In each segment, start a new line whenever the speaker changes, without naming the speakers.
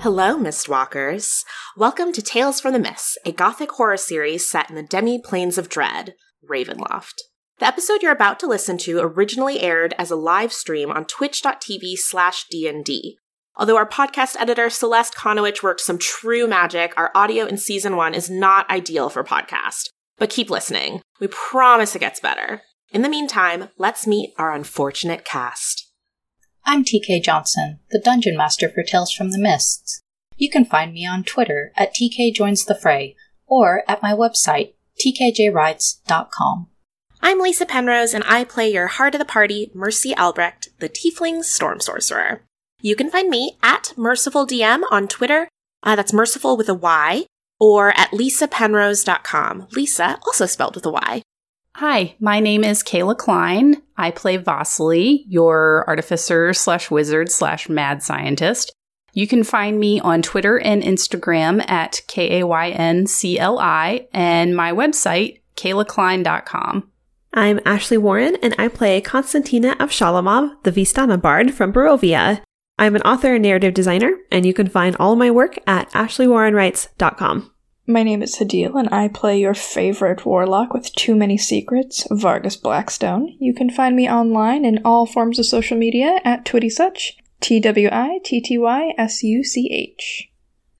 Hello, Mistwalkers. Welcome to Tales from the Mists, a gothic horror series set in the demi planes of dread, Ravenloft. The episode you're about to listen to originally aired as a live stream on twitch.tv slash DND. Although our podcast editor Celeste Konowich worked some true magic, our audio in season one is not ideal for podcast. But keep listening. We promise it gets better. In the meantime, let's meet our unfortunate cast.
I'm TK Johnson, the Dungeon Master for Tales from the Mists. You can find me on Twitter at TK Joins the Fray or at my website, tkjwrites.com.
I'm Lisa Penrose, and I play your heart of the party, Mercy Albrecht, the Tiefling Storm Sorcerer. You can find me at mercifuldm on Twitter. Uh, that's merciful with a Y, or at lisapenrose.com. Lisa, also spelled with a Y.
Hi, my name is Kayla Klein. I play Vasily, your artificer slash wizard slash mad scientist. You can find me on Twitter and Instagram at K A Y N C L I and my website, kaylaklein.com.
I'm Ashley Warren, and I play Konstantina Avshalomov, the Vistana Bard from Barovia. I'm an author and narrative designer, and you can find all my work at ashleywarrenwrites.com.
My name is Hadil, and I play your favorite warlock with too many secrets, Vargas Blackstone. You can find me online in all forms of social media at TwittySuch, T W I T T Y S U C H.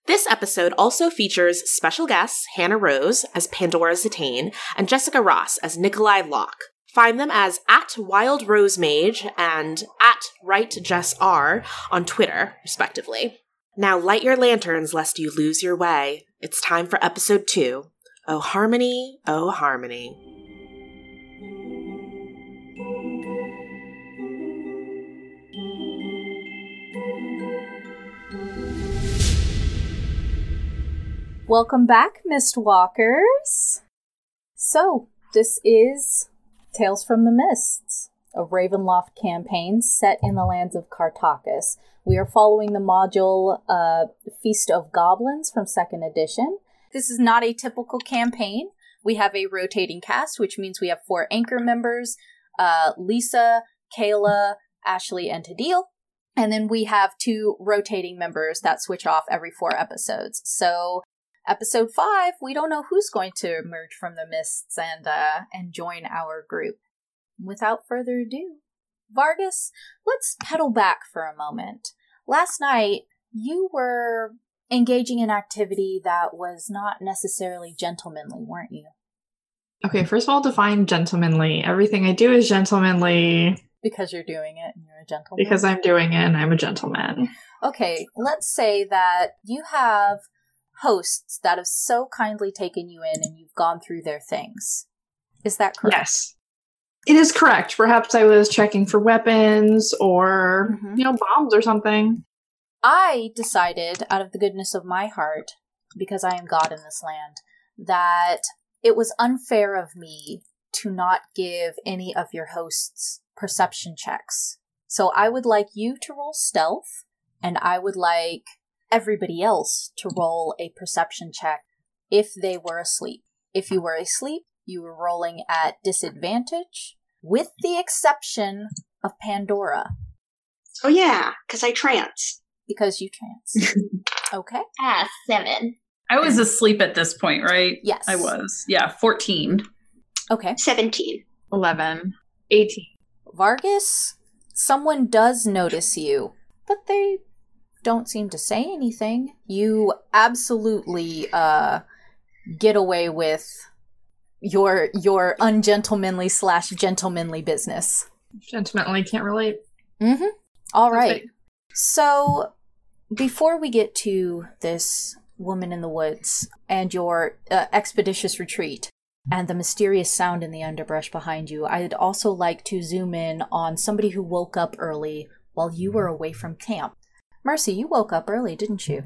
This episode also features special guests Hannah Rose as Pandora Zitane and Jessica Ross as Nikolai Locke. Find them as at Wild Rose Mage and at Right Jess R on Twitter, respectively. Now light your lanterns lest you lose your way. It's time for episode two. Oh Harmony, oh Harmony.
Welcome back, Mistwalkers. So, this is Tales from the Mists, a Ravenloft campaign set in the lands of Kartakass. We are following the module uh, Feast of Goblyns from second edition. This is not a typical campaign. We have a rotating cast, which means we have four anchor members uh, Lisa, Kayla, Ashley, and Hadil. And then we have two rotating members that switch off every four episodes. So, episode five, we don't know who's going to emerge from the mists and uh, and join our group. Without further ado, Vargas, let's pedal back for a moment. Last night, you were engaging in activity that was not necessarily gentlemanly, weren't you?
Okay, first of all, define gentlemanly. Everything I do is gentlemanly
Because you're doing it and you're a gentleman.
because I'm doing it and I'm a gentleman.
Okay, let's say that you have hosts that have so kindly taken you in and you've gone through their things. Is that correct?
Yes. It is correct. Perhaps I was checking for weapons or,
Mhm.
you know, bombs or something.
I decided, out of the goodness of my heart, because I am God in this land, that it was unfair of me to not give any of your hosts perception checks. So I would like you to roll stealth, and I would like everybody else to roll a perception check if they were asleep. If you were asleep, you were rolling at disadvantage, with the exception of Pandora,
Oh yeah, because I trance.
because you trance. okay?
Ah, seven.
I was asleep at this point, right?
Yes.
I was. Yeah, 14.
Okay.
17.
11. 18.
Vargas, someone does notice you, but they don't seem to say anything. You absolutely uh get away with your your ungentlemanly slash gentlemanly business.
Gentlemanly can't relate.
Mm-hmm. All
That's
right.
right.
So before we get to this woman in the woods and your uh, expeditious retreat and the mysterious sound in the underbrush behind you, I'd also like to zoom in on somebody who woke up early while you were away from camp. Mercy, you woke up early, didn't you?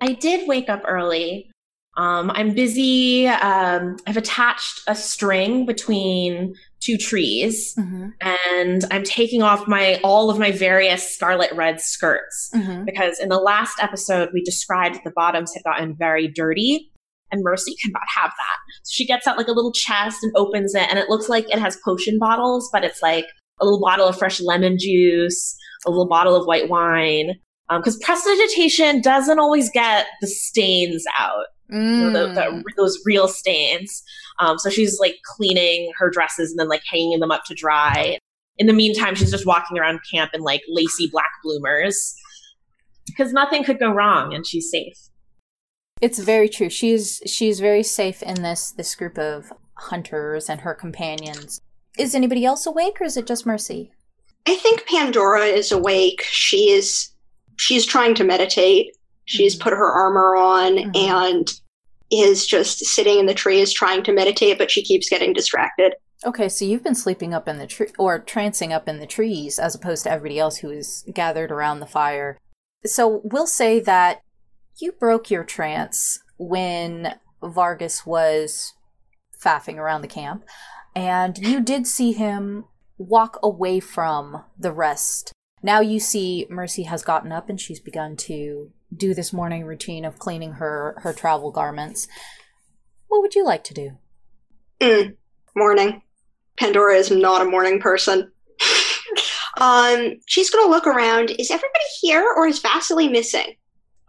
I did wake up early. Um, I'm busy. Um, I've attached a string between two trees,
Mm-hmm.
and I'm taking off my all of my various scarlet red skirts
Mm-hmm.
because in the last episode we described the bottoms had gotten very dirty, and Mercy cannot have that. So she gets out like a little chest and opens it, and it looks like it has potion bottles, but it's like a little bottle of fresh lemon juice, a little bottle of white wine,
Because prestidigitation doesn't always get the stains out, you know, the,
Mm.
the, those real stains. Um, so she's like cleaning her dresses and then like hanging them up to dry. In the meantime, she's just walking around camp in like lacy black bloomers because nothing could go wrong and she's safe.
It's very true. She's she's very safe in this this group of hunters and her companions. Is anybody else awake, or is it just Mercy?
I think Pandora is awake. She is she's trying to meditate. She's
Mhm.
put her armor on
Mhm.
and is just sitting in the trees trying to meditate, but she keeps getting distracted.
Okay, so you've been sleeping up in the tree or trancing up in the trees as opposed to everybody else who is gathered around the fire. So we'll say that you broke your trance when Vargas was faffing around the camp, and you did see him walk away from the rest. Now you see Mercy has gotten up and she's begun to do this morning routine of cleaning her her travel garments. What would you like to do?
Mm, morning. Pandora is not a morning person. um, she's gonna look around. Is everybody here or is Vasily missing?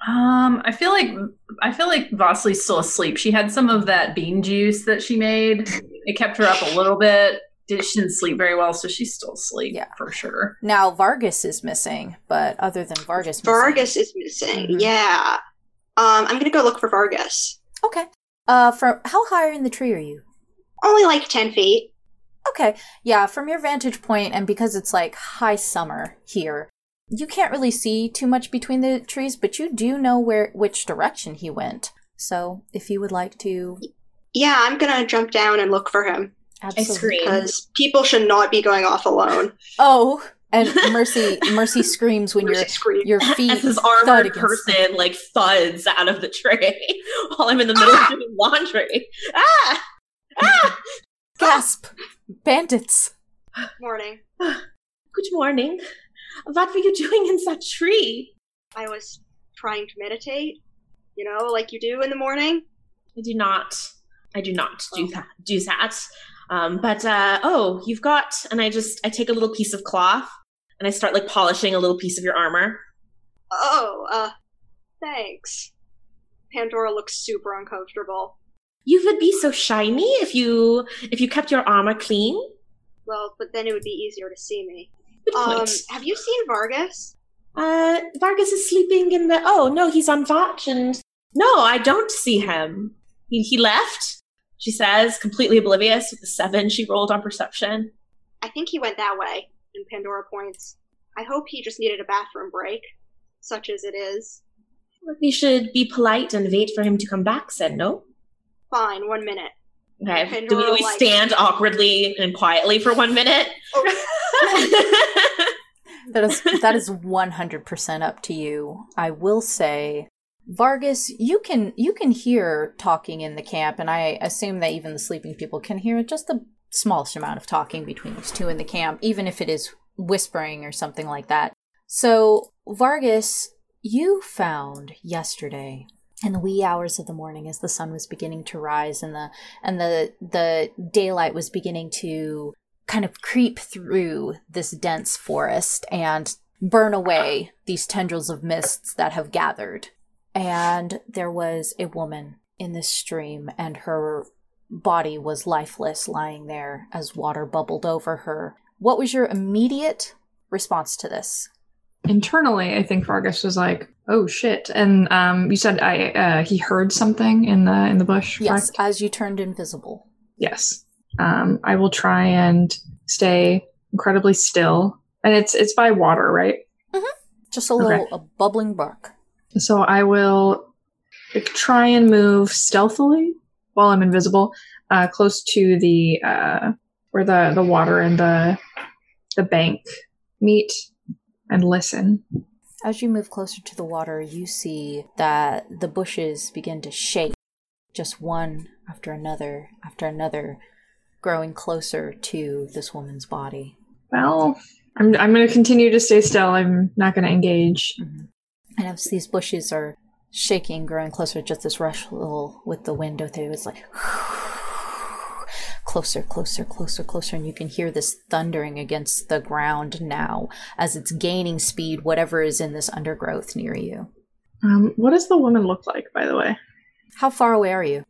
Um, I feel like I feel like Vasily's still asleep. She had some of that bean juice that she made. It kept her up a little bit. Did she didn't sleep very well, so she's still asleep
Yeah.
for sure.
Now Vargas is missing, but other than Vargas, missing-
Vargas is missing.
Mhm.
Yeah. Um, I'm gonna go look for Vargas.
Okay. Uh, from how high in the tree are you?
Only like ten feet.
Okay. Yeah, from your vantage point, and because it's like high summer here, you can't really see too much between the trees, but you do know where which direction he went. So, if you would like to,
Yeah, I'm gonna jump down and look for him
absolutely.
scream.
because people should not be going off alone.
Oh, and Mercy, Mercy screams when
Mercy
your
screamed.
your feet
As this
thud
armored
against-
person like thuds out of the tray while I'm in the middle of doing laundry. Ah! Ah!
gasp, bandits.
Morning.
Good morning. What were you doing in that tree?
I was trying to meditate. You know, like you do in the morning.
I do not. I do not do
Oh.
that. Do that. Um, but uh, oh, you've got, and I just I take a little piece of cloth and I start like polishing a little piece of your armor.
Oh, uh, thanks. Pandora looks super uncomfortable.
You would be so shiny if you if you kept your armor clean.
Well, but then it would be easier to see me.
Good
Um,
point.
have you seen Vargas?
Uh, Vargas is sleeping in the. Oh no, he's on watch, and no, I don't see him. He he left. She says, completely oblivious with the seven she rolled on perception.
I think he went that way. And Pandora points. I hope he just needed a bathroom break, such as it is.
We should be polite and wait for him to come back. Said no.
Fine, one minute.
Okay. Do we,
Pandora,
we
like-
stand awkwardly and quietly for one minute? Oh.
That is that is one hundred percent up to you. I will say, Vargas, you can you can hear talking in the camp, and I assume that even the sleeping people can hear just the smallest amount of talking between these two in the camp, even if it is whispering or something like that. So, Vargas, you found yesterday in the wee hours of the morning as the sun was beginning to rise and the and the the daylight was beginning to kind of creep through this dense forest and burn away these tendrils of mists that have gathered. And there was a woman in this stream, and her body was lifeless, lying there as water bubbled over her. What was your immediate response to this?
Internally, I think Vargas was like, "Oh shit!" And um, you said I uh, he heard something in the in the bush.
Yes,
correct?
as you turned invisible.
Yes. Um, I will try and stay incredibly still, and it's it's by water, right? Mm-hmm.
Just a
Okay.
little a bubbling brook.
So I will try and move stealthily while I'm invisible, uh, close to the uh, where the the water and the the bank meet, and listen.
As you move closer to the water, you see that the bushes begin to shake, just one after another after another, growing closer to this woman's body.
Well, I'm I'm going to continue to stay still. I'm not going to engage.
And as these bushes are shaking, growing closer, just this rush little with the wind out there, it's like closer, closer, closer, closer, and you can hear this thundering against the ground now as it's gaining speed, whatever is in this undergrowth near you.
Um, what does the woman look like, by the way?
How far away are you?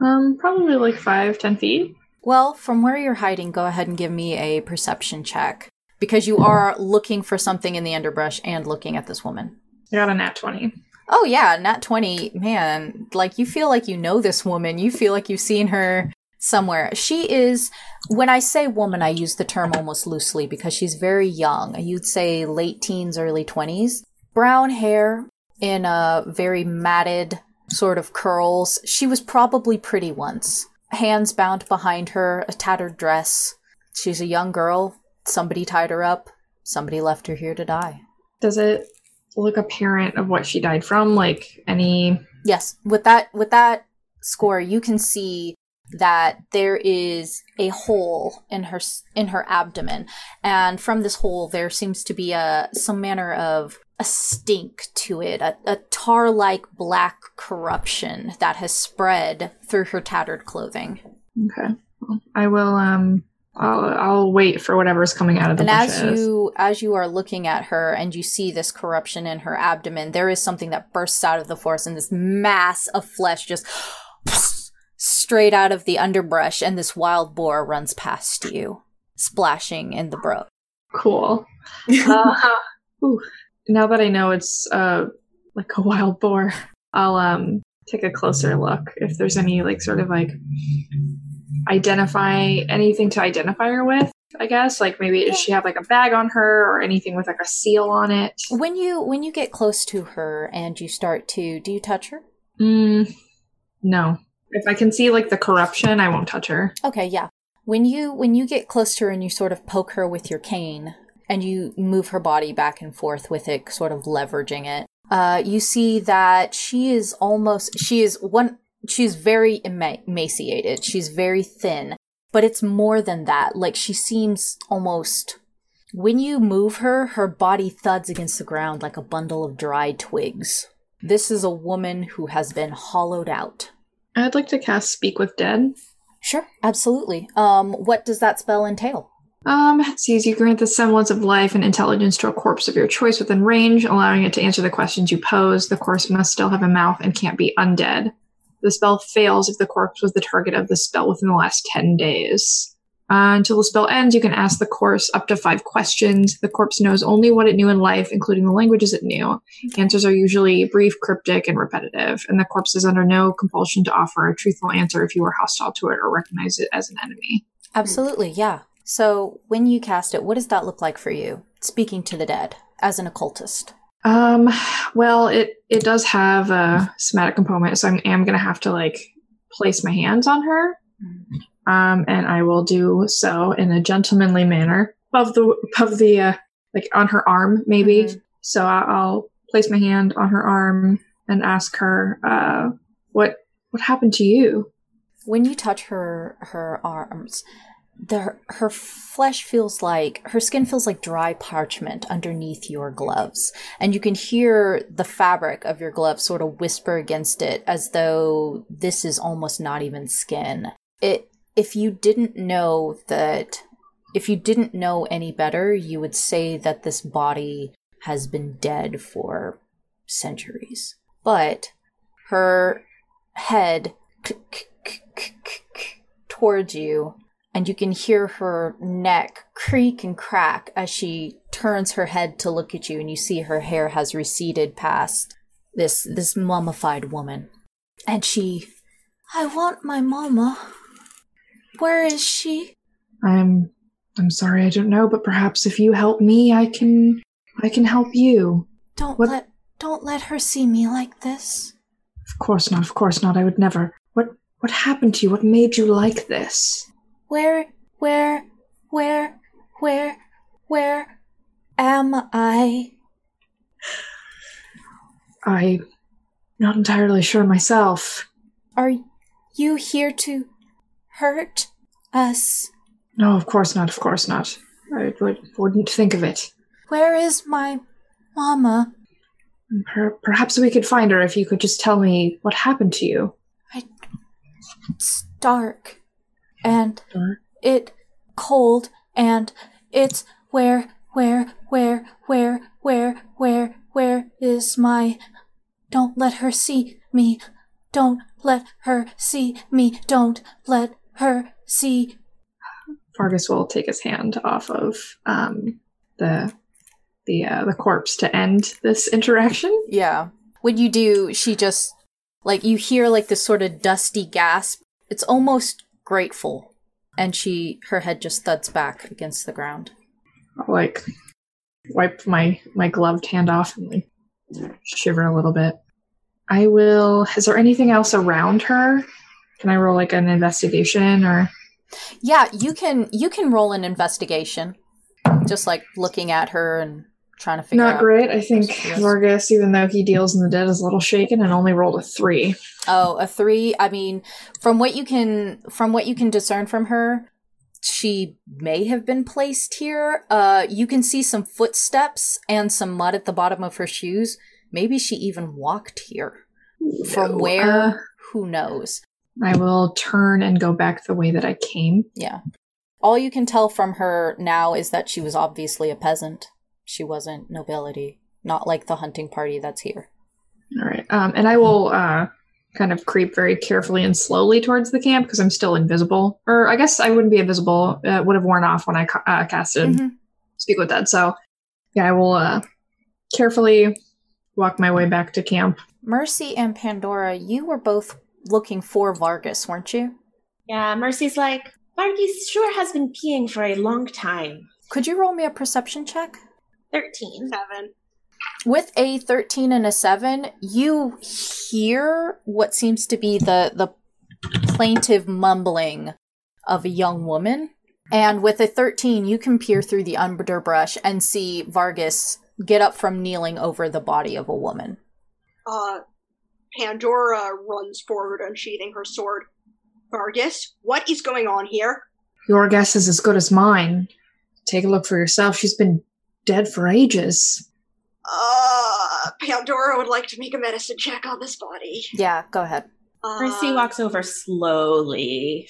Um, probably like five, ten feet.
Well, from where you're hiding, go ahead and give me a perception check. Because you are looking for something in the underbrush and looking at this woman.
I got a nat 20.
Oh, yeah, Nat 20. Man, like you feel like you know this woman. You feel like you've seen her somewhere. She is, when I say woman, I use the term almost loosely because she's very young. You'd say late teens, early 20s. Brown hair in a very matted sort of curls. She was probably pretty once. Hands bound behind her, a tattered dress. She's a young girl. Somebody tied her up. Somebody left her here to die.
Does it look apparent of what she died from? Like any.
Yes, with that with that score, you can see that there is a hole in her in her abdomen, and from this hole there seems to be a some manner of a stink to it, a, a tar-like black corruption that has spread through her tattered clothing.
Okay. Well, I will, um. I'll, I'll wait for whatever's coming out of the
and as you as you are looking at her and you see this corruption in her abdomen there is something that bursts out of the forest and this mass of flesh just straight out of the underbrush and this wild boar runs past you splashing in the brook
Cool. Uh, ooh. Now that I know it's uh like a wild boar, I'll um take a closer look if there's any like sort of like identify anything to identify her with. I guess like maybe does she have like a bag on her or anything with like a seal on it?
when you when you get close to her and you start to do you touch her
Mm, no. If I can see like the corruption, I won't touch her.
Okay, yeah. When you when you get close to her and you sort of poke her with your cane and you move her body back and forth with it, sort of leveraging it, uh, you see that she is almost she is one she's very ema- emaciated. She's very thin, but it's more than that. Like she seems almost when you move her, her body thuds against the ground like a bundle of dry twigs. This is a woman who has been hollowed out.
I'd like to cast Speak with Dead.
Sure, absolutely. Um, what does that spell entail?
Um, it says you grant the semblance of life and intelligence to a corpse of your choice within range, allowing it to answer the questions you pose. The corpse must still have a mouth and can't be undead. The spell fails if the corpse was the target of the spell within the last 10 days. Uh, until the spell ends, you can ask the corpse up to five questions. The corpse knows only what it knew in life, including the languages it knew. Answers are usually brief, cryptic, and repetitive, and the corpse is under no compulsion to offer a truthful answer if you are hostile to it or recognize it as an enemy.
Absolutely, yeah. So when you cast it, what does that look like for you? Speaking to the dead as an occultist.
Um, well, it it does have a somatic component, so I am gonna have to like place my hands on her, um, and I will do so in a gentlemanly manner above the above the uh, like on her arm, maybe.
Mhm.
So I'll place my hand on her arm and ask her, uh, what what happened to you?
When you touch her her arms, the her flesh feels like her skin feels like dry parchment underneath your gloves, and you can hear the fabric of your gloves sort of whisper against it as though this is almost not even skin. It if you didn't know that if you didn't know any better, you would say that this body has been dead for centuries. But her head towards you, and you can hear her neck creak and crack as she turns her head to look at you, and you see her hair has receded past this this mummified woman. And she I want my mama. Where is she?
I'm I'm sorry, I don't know, but perhaps if you help me, I can I can help you.
Don't
What-
let don't let her see me like this.
Of course not, of course not. I would never. What what happened to you? What made you like this?
Where, where, where, where, where am I?
I'm not entirely sure myself.
Are you here to hurt us?
No, of course not, of course not. I would, wouldn't think of it.
Where is my mama?
Per- perhaps we could find her if you could just tell me what happened to you.
It's dark. And it cold and it's where where where where where where where is my don't let her see me don't let her see me don't let her see
Vargas will take his hand off of um, the the uh, the corpse to end this interaction.
Yeah. When you do, she just like you hear like this sort of dusty gasp. It's almost grateful, and she her head just thuds back against the ground.
I'll, like wipe my my gloved hand off and like shiver a little bit. I will. Is there anything else around her? Can I roll like an investigation or?
Yeah, you can you can roll an investigation, just like looking at her and trying to figure
Not great. I think Vargas, even though he deals in the dead, is a little shaken and only rolled a three.
Oh, a three. I mean, from what you can from what you can discern from her, she may have been placed here. Uh, you can see some footsteps and some mud at the bottom of her shoes. Maybe she even walked here. From where?
uh,
Who knows?
I will turn and go back the way that I came.
Yeah. All you can tell from her now is that she was obviously a peasant. She wasn't nobility, not like the hunting party that's here.
All right. Um, and I will uh, kind of creep very carefully and slowly towards the camp because I'm still invisible. Or I guess I wouldn't be invisible. It would have worn off when I ca- uh, casted
Mhm.
Speak with Dead. So, yeah, I will uh, carefully walk my way back to camp.
Mercy and Pandora, you were both looking for Vargas, weren't you?
Yeah, Mercy's like, Vargas sure has been peeing for a long time.
Could you roll me a perception check?
13.
Seven.
With a 13 and a 7, you hear what seems to be the the plaintive mumbling of a young woman. And with a 13, you can peer through the underbrush and see Vargas get up from kneeling over the body of a woman.
Uh, Pandora runs forward, unsheathing her sword. Vargas, what is going on here?
Your guess is as good as mine. Take a look for yourself. She's been dead for ages.
Uh, Pandora would like to make a medicine check on this body.
Yeah, go ahead.
Uh,
Mercy walks over slowly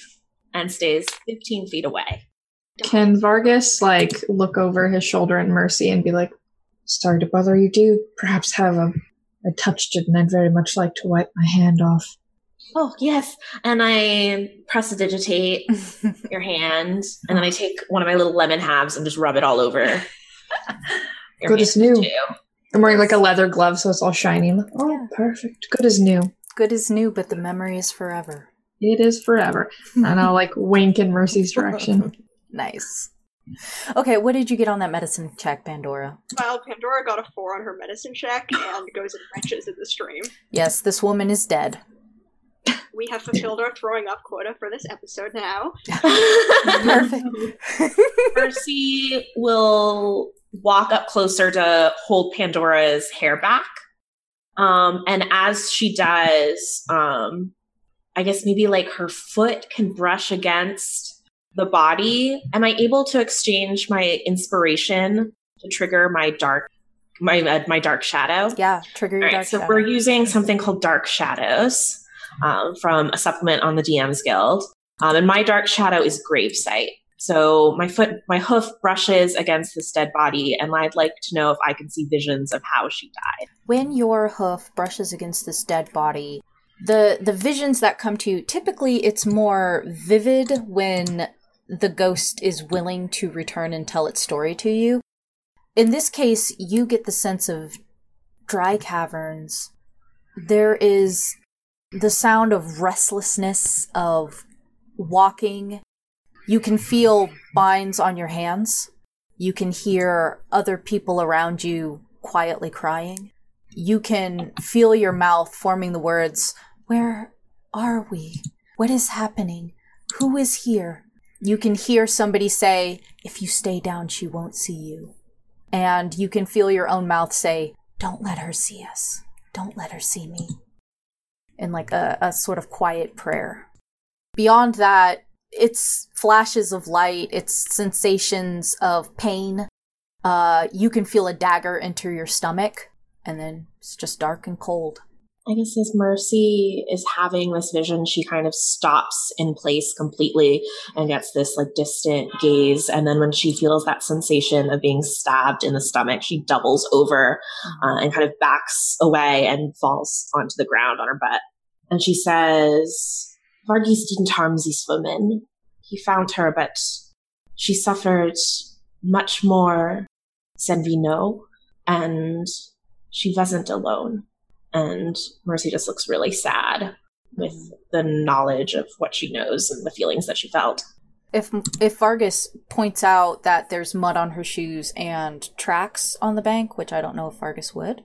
and stays 15 feet away.
Can Vargas like look over his shoulder at Mercy and be like, "Sorry to bother you. Do you perhaps have a? I touched it, and I'd very much like to wipe my hand off."
Oh, yes. And I prestidigitate your hand, and then I take one of my little lemon halves and just rub it all over. Your
Good as new.
too.
I'm wearing like a leather glove, so it's all shiny. Like, oh,
Yeah.
perfect. Good as new.
Good as new, but the memory is forever.
It is forever. and I'll like wink in Mercy's direction.
Nice. Okay, what did you get on that medicine check, Pandora?
Well, Pandora got a four on her medicine check and goes and wrenches in the stream.
Yes, this woman is dead.
We have fulfilled our throwing up quota for this episode now.
Perfect.
Mercy will walk up closer to hold Pandora's hair back. Um, and as she does, um, I guess maybe like her foot can brush against the body. Am I able to exchange my inspiration to trigger my dark, my uh, my dark shadow?
yeah, trigger your
All right,
dark
so
shadow.
we're using something called Dark Shadows um, from a supplement on the DM's Guild, um, and my Dark Shadow is gravesite. So my foot, my hoof brushes against this dead body, and I'd like to know if I can see visions of how she died.
when your hoof brushes against this dead body, the the visions that come to you typically it's more vivid when the ghost is willing to return and tell its story to you. In this case, you get the sense of dry caverns. There is the sound of restlessness of walking. You can feel binds on your hands. You can hear other people around you quietly crying. You can feel your mouth forming the words, Where are we? What is happening? Who is here? You can hear somebody say, If you stay down, she won't see you. And you can feel your own mouth say, Don't let her see us. Don't let her see me. In like a, a sort of quiet prayer. Beyond that, it's flashes of light, it's sensations of pain. Uh, you can feel a dagger enter your stomach, and then it's just dark and cold.
I guess as Mercy is having this vision, she kind of stops in place completely and gets this like distant gaze. And then when she feels that sensation of being stabbed in the stomach, she doubles over uh, and kind of backs away and falls onto the ground on her butt. And she says, Vargas didn't harm these women. He found her, but she suffered much more than we know. And she wasn't alone and Mercy just looks really sad with the knowledge of what she knows and the feelings that she felt.
If if Vargas points out that there's mud on her shoes and tracks on the bank, which I don't know if Vargas would,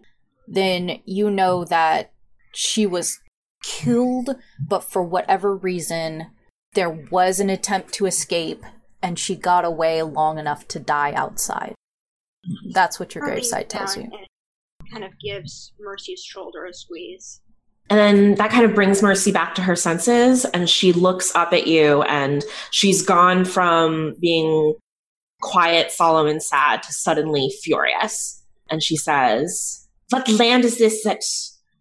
then you know that she was killed, but for whatever reason, there was an attempt to escape and she got away long enough to die outside. That's what your gravesite tells you
kind of gives Mercy's shoulder a squeeze.
And then that kind of brings Mercy back to her senses, and she looks up at you, and she's gone from being quiet, solemn, and sad to suddenly furious. And she says, What land is this that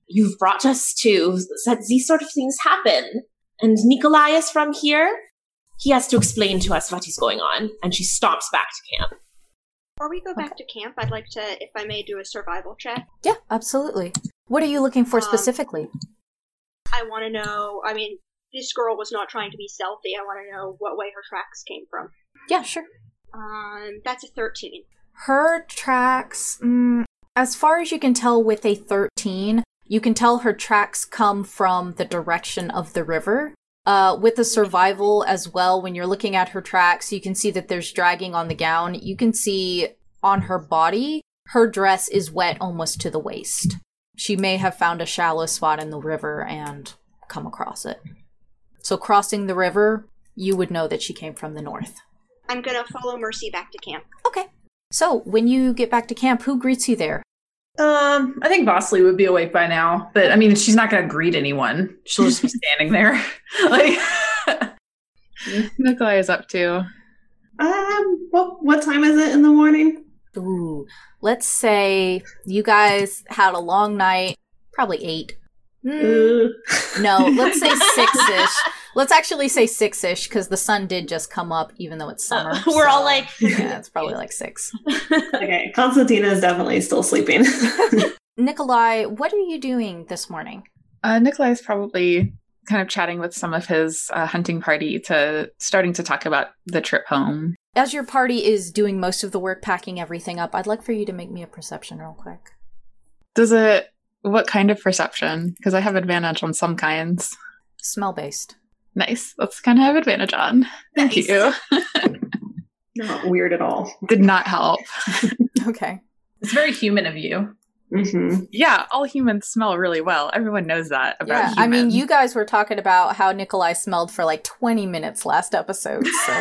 you've brought us to that these sort of things happen? And Nikolai is from here? He has to explain to us what is going on. And she stomps back to camp.
Before we go back okay. to camp, I'd like to, if I may, do a survival check.
Yeah, absolutely. What are you looking for um, specifically?
I want to know. I mean, this girl was not trying to be stealthy. I want to know what way her tracks came from.
Yeah, sure.
Um, that's a thirteen.
Her tracks, mm, as far as you can tell, with a thirteen, you can tell her tracks come from the direction of the river. Uh, with the survival as well, when you're looking at her tracks, you can see that there's dragging on the gown. You can see on her body, her dress is wet almost to the waist. She may have found a shallow spot in the river and come across it. So, crossing the river, you would know that she came from the north.
I'm gonna follow Mercy back to camp.
Okay. So, when you get back to camp, who greets you there?
Um, I think Vasily would be awake by now, but I mean, she's not going to greet anyone. She'll just be standing there. like,
Nikolai is up too.
Um, what what time is it in the morning?
Ooh, let's say you guys had a long night, probably eight. Mm, no, let's say six ish. Let's actually say six ish because the sun did just come up, even though it's summer. Uh,
we're so, all like,
yeah, it's probably like six.
okay, Constantina is definitely still sleeping.
Nikolai, what are you doing this morning?
Uh, Nikolai is probably kind of chatting with some of his uh, hunting party to starting to talk about the trip home.
As your party is doing most of the work, packing everything up, I'd like for you to make me a perception real quick.
Does it what kind of perception? Because I have advantage on some kinds.
Smell based.
Nice. That's kind of have advantage on. Thank nice. you.
not weird at all.
Did not help.
okay.
It's very human of you.
Mm-hmm. Yeah, all humans smell really well. Everyone knows that about yeah, humans.
I mean, you guys were talking about how Nikolai smelled for like 20 minutes last episode. So.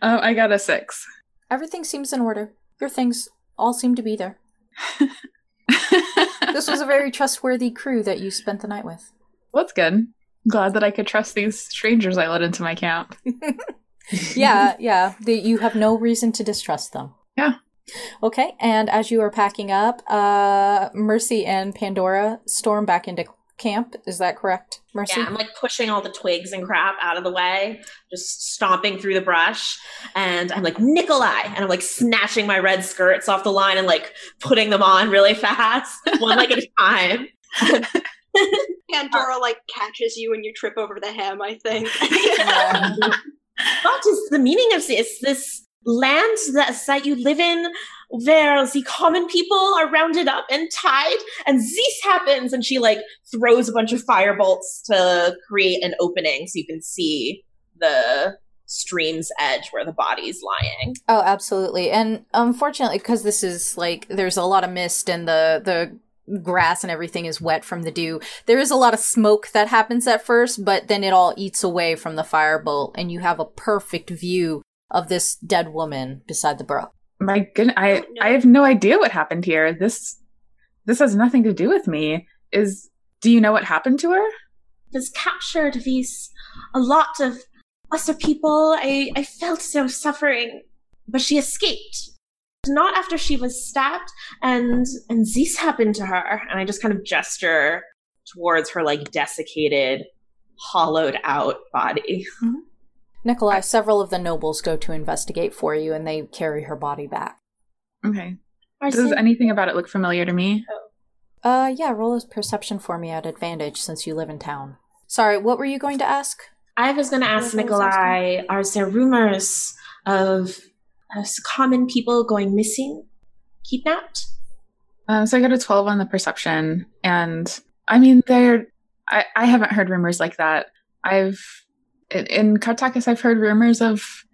um, I got a six.
Everything seems in order. Your things all seem to be there. This was a very trustworthy crew that you spent the night with.
Well, that's good. Glad that I could trust these strangers I let into my camp.
yeah, yeah. The, you have no reason to distrust them.
Yeah.
Okay, and as you are packing up, uh, Mercy and Pandora storm back into camp. Is that correct, Mercy?
Yeah, I'm like pushing all the twigs and crap out of the way, just stomping through the brush. And I'm like, Nikolai! And I'm like snatching my red skirts off the line and like putting them on really fast, one leg at a time.
Pandora like catches you and you trip over the hem, I think.
what is the meaning of this? This land that, that you live in where the common people are rounded up and tied and this happens and she like throws a bunch of fire bolts to create an opening so you can see the stream's edge where the body's lying
oh absolutely and unfortunately because this is like there's a lot of mist and the the grass and everything is wet from the dew. There is a lot of smoke that happens at first, but then it all eats away from the firebolt, and you have a perfect view of this dead woman beside the brook.
My goodness, I oh, I have no idea what happened here. This this has nothing to do with me. Is do you know what happened to her?
Was captured these a lot of other people. I I felt so suffering, but she escaped. not after she was stabbed and and this happened to her and i just kind of gesture towards her like desiccated hollowed out body
mm-hmm. Nikolai several of the nobles go to investigate for you and they carry her body back.
Okay. Does anything about it look familiar to me?
Uh yeah roll a perception for me at advantage since you live in town. Sorry what were you going to ask?
I was going to ask? Nikolai are there rumors of common people going missing, kidnapped?
Um, so I got a 12 on the perception. And I mean, there, I, I haven't heard rumors like that. I've, in Kartakass, I've heard rumors of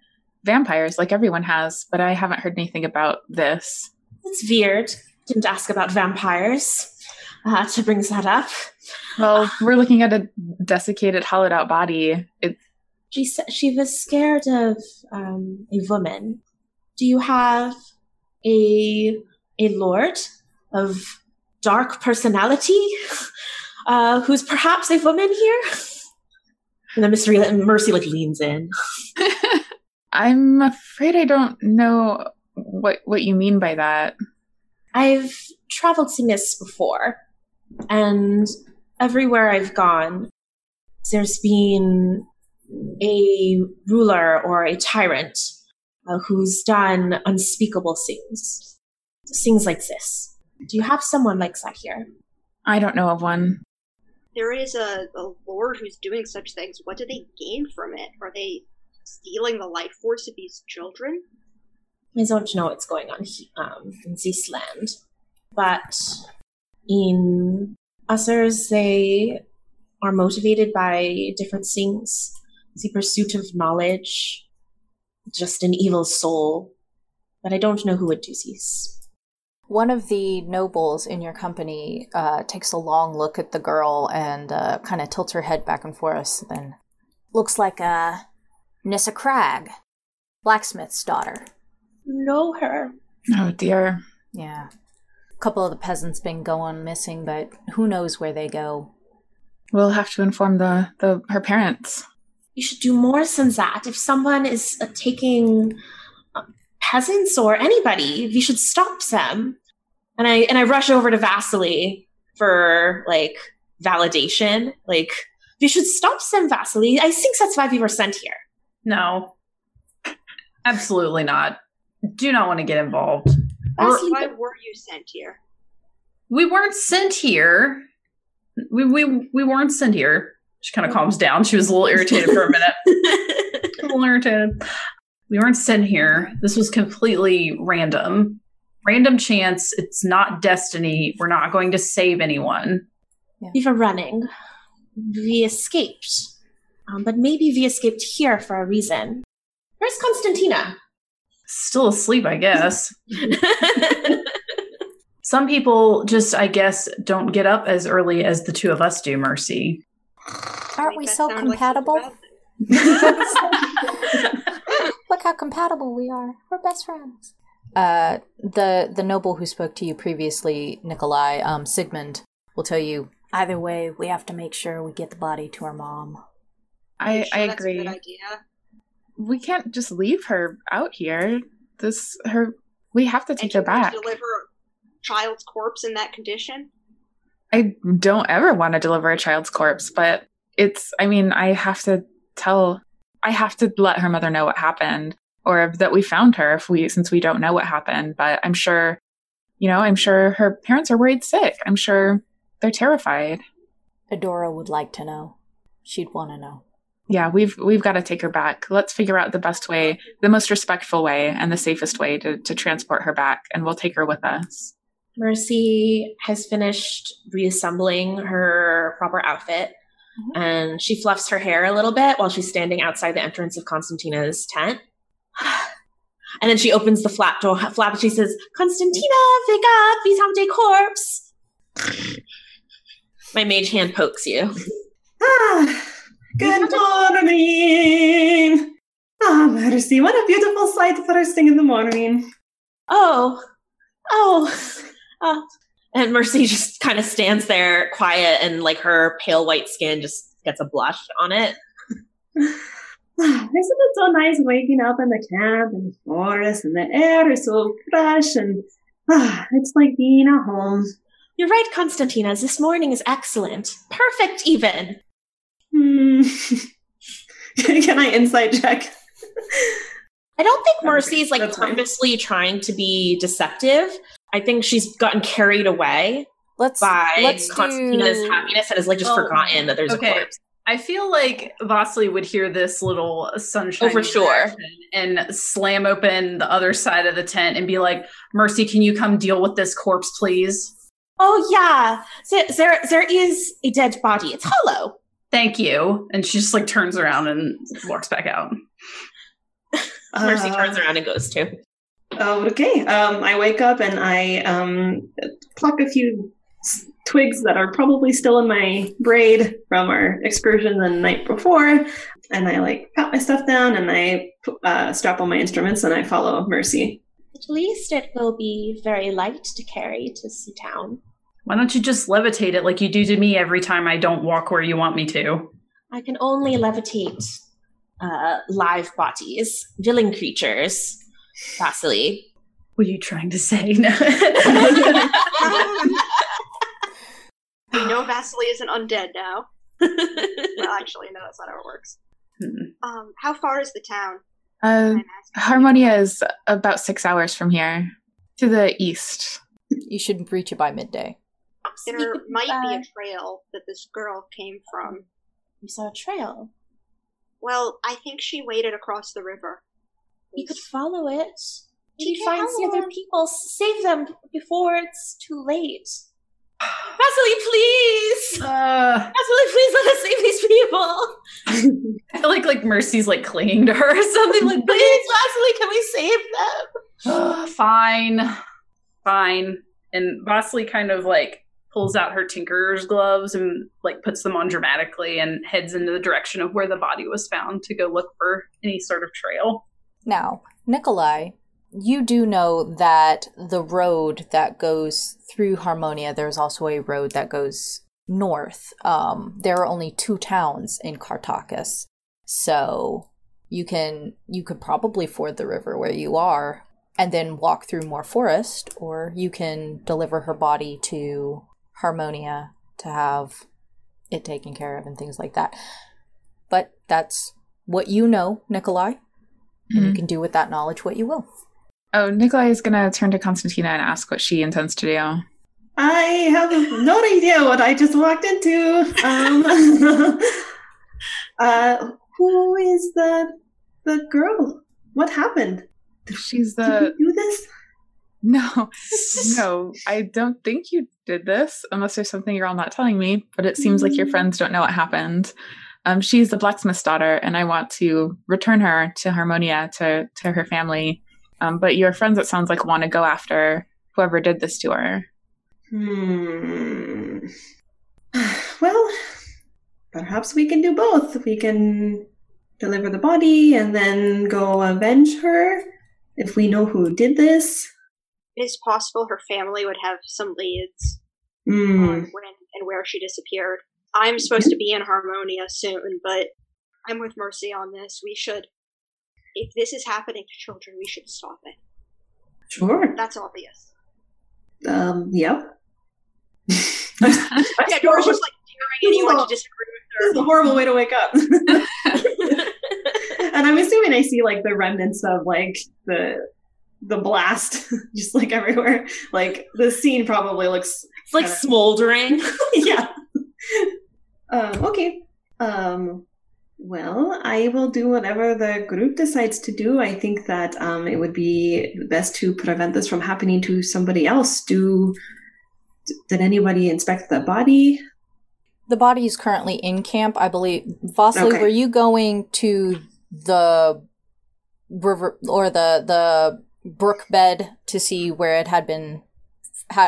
vampires like everyone has, but I haven't heard anything about this.
It's weird. Didn't ask about vampires uh, to bring that up.
Well, we're looking at a desiccated, hollowed out body. It,
she she was scared of um, a woman do you have a a lord of dark personality uh, who's perhaps a woman here? And then Mystery Mercy like leans in.
I'm afraid I don't know what what you mean by that.
I've traveled to Miss before, and everywhere I've gone, there's been a ruler or a tyrant uh, who's done unspeakable things. Things like this. Do you have someone like that here?
I don't know of one.
There is a, a lord who's doing such things. What do they gain from it? Are they stealing the life force of these children?
I don't know what's going on um, in this land, but in others, they are motivated by different things the pursuit of knowledge, just an evil soul. But I don't know who would do this.
One of the nobles in your company uh, takes a long look at the girl and uh, kind of tilts her head back and forth. Then looks like uh, Nissa Crag, blacksmith's daughter.
Know her.
Oh dear.
Yeah. A couple of the peasants been going missing, but who knows where they go.
We'll have to inform the, the her parents
you should do more than that. If someone is uh, taking uh, peasants or anybody, you should stop them. And I and I rush over to Vasily for like validation. Like you should stop them, Vasily. I think that's why we were sent here.
No, absolutely not. Do not want to get involved.
Vasily, why were you sent here?
We weren't sent here. We we we weren't sent here. She kind of calms down. She was a little irritated for a minute. a little irritated. We weren't sent here. This was completely random. Random chance. It's not destiny. We're not going to save anyone.
Yeah. We were running. We escaped. Um, but maybe we escaped here for a reason. Where's Constantina?
Still asleep, I guess. Some people just, I guess, don't get up as early as the two of us do, Mercy.
Aren't we so compatible? Look how compatible we are. We're best friends. Uh, the the noble who spoke to you previously, Nikolai, um, Sigmund, will tell you. Either way, we have to make sure we get the body to her mom.
I sure I agree. We can't just leave her out here. This her. We have to take her back.
Deliver a child's corpse in that condition.
I don't ever want to deliver a child's corpse, but it's, I mean, I have to tell, I have to let her mother know what happened or that we found her if we, since we don't know what happened. But I'm sure, you know, I'm sure her parents are worried sick. I'm sure they're terrified.
Adora would like to know. She'd want to know.
Yeah, we've we've got to take her back. Let's figure out the best way, the most respectful way, and the safest way to, to transport her back, and we'll take her with us.
Mercy has finished reassembling her proper outfit mm-hmm. and she fluffs her hair a little bit while she's standing outside the entrance of Constantina's tent. and then she opens the flap door flap and she says, Constantina, wake up, we found a corpse. My mage hand pokes you.
Ah, good morning. Ah, oh, Mercy, what a beautiful sight first thing in the morning.
Oh, oh, oh. And Mercy just kind of stands there quiet and like her pale white skin just gets a blush on it.
Isn't it so nice waking up in the camp in the forest and the air is so fresh and ah, it's like being at home.
You're right, Constantina. This morning is excellent. Perfect, even.
Hmm. Can I insight check?
I don't think
Okay,
Mercy's like
that's fine.
purposely trying to be deceptive. I think she's gotten carried away
Let's
by
let's
Constantina's
do-
happiness and has like just
Oh,
forgotten that there's
okay.
a corpse.
I feel like Vasily would hear this little sunshine
Oh, for sure.
and slam open the other side of the tent and be like, "Mercy, can you come deal with this corpse, please?"
Oh yeah, there, there, there is a dead body. It's hollow.
Thank you. And she just like turns around and walks back out.
Mercy
Uh,
turns around and goes too.
Oh, okay. Um, I wake up and I um, pluck a few s- twigs that are probably still in my braid from our excursion the night before, and I like pat my stuff down and I uh, strap on my instruments and I follow Mercy.
At least it will be very light to carry to Sea Town.
Why don't you just levitate it like you do to me every time I don't walk where you want me to?
I can only levitate uh, live bodies, villain creatures. Vasily.
What are you trying to say? No.
We know Vasily isn't undead now. well, actually, no, that's not how it works.
Hmm.
Um, how far is the town?
Uh, Harmonia is about six hours from here to the east.
You should reach it by midday.
There might be a trail that this girl came from.
We saw a trail.
Well, I think she waded across the river.
We could follow it.
We
Maybe
can
find the other people. Save them before it's too late. Vasily, please!
uh,
Vasily, please let us save these people!
I feel like like Mercy's like clinging to her or something like
Please, Vasily, can we save them?
fine, fine. And Vasily kind of like pulls out her tinker's gloves and like puts them on dramatically and heads into the direction of where the body was found to go look for any sort of trail.
Now, Nikolai, you do know that the road that goes through Harmonia, there's also a road that goes north. Um, there are only two towns in Kartakass, so you can you could probably ford the river where you are and then walk through more forest, or you can deliver her body to Harmonia to have it taken care of and things like that. But that's what you know, Nikolai. And you
Mhm.
can do with that knowledge what you will.
Oh, Nikolai is going to turn to Constantina and ask what she intends to do.
I have no idea what I just walked into. Um, uh, who is the the girl? What happened?
She's
Did
the.
do this?
No, no, I don't think you did this unless there's something you're all not telling me, but it seems like your
Mm.
friends don't know what happened. Um, she's the blacksmith's daughter, and I want to return her to Harmonia to, to her family. Um, but your friends, it sounds like, want to go after whoever did this to her.
Hmm. Well, perhaps we can do both. We can deliver the body and then go avenge her if we know who did this.
It is possible her family would have some leads
Hmm.
on when and where she disappeared. I'm supposed to be in Harmonia soon, but I'm with Mercy on this. We should, if this is happening to children, we should stop it.
Sure.
That's obvious.
Um. Yep.
Yeah, Dora's just like daring anyone to disagree with
This is a horrible way to wake up. and I'm assuming I see like the remnants of like the the blast just like everywhere. Like the scene probably looks
It's like smoldering.
yeah. Um, okay. Um, well, I will do whatever the group decides to do. I think that um, it would be best to prevent this from happening to somebody else. Do did anybody inspect the body?
The body is currently in camp, I believe. Vasily,
Okay.
were you going to the river or the the brook bed to see where it had been,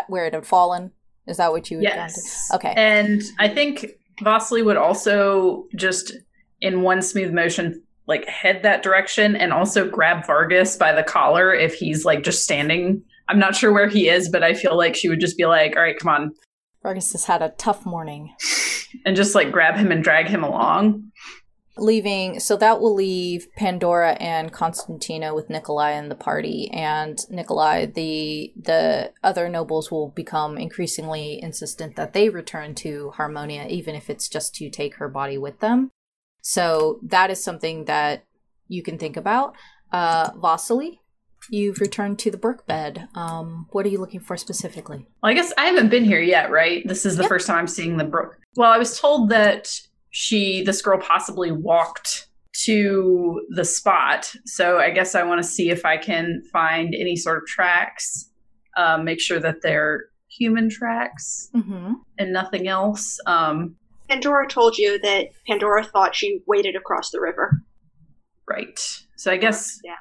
where it had fallen? Is that what you had gone?
Yes.
Okay.
And I think Vasily would also just in one smooth motion like head that direction and also grab Vargas by the collar if he's like just standing. I'm not sure where he is, but I feel like she would just be like, "All right, come on."
Vargas has had a tough morning.
And just like grab him and drag him along.
leaving so that will leave pandora and constantina with nikolai in the party and nikolai the the other nobles will become increasingly insistent that they return to harmonia even if it's just to take her body with them so that is something that you can think about uh vasily you've returned to the brook bed um what are you looking for specifically
Well, I guess I haven't been here yet, right? This is the
Yep.
first time I'm seeing the brook. Well, I was told that she, this girl, possibly walked to the spot. So I guess I want to see if I can find any sort of tracks, um, make sure that they're human tracks
mm-hmm.
and nothing else. Um,
Pandora told you that Pandora thought she waded across the river.
right. So I guess
Yeah.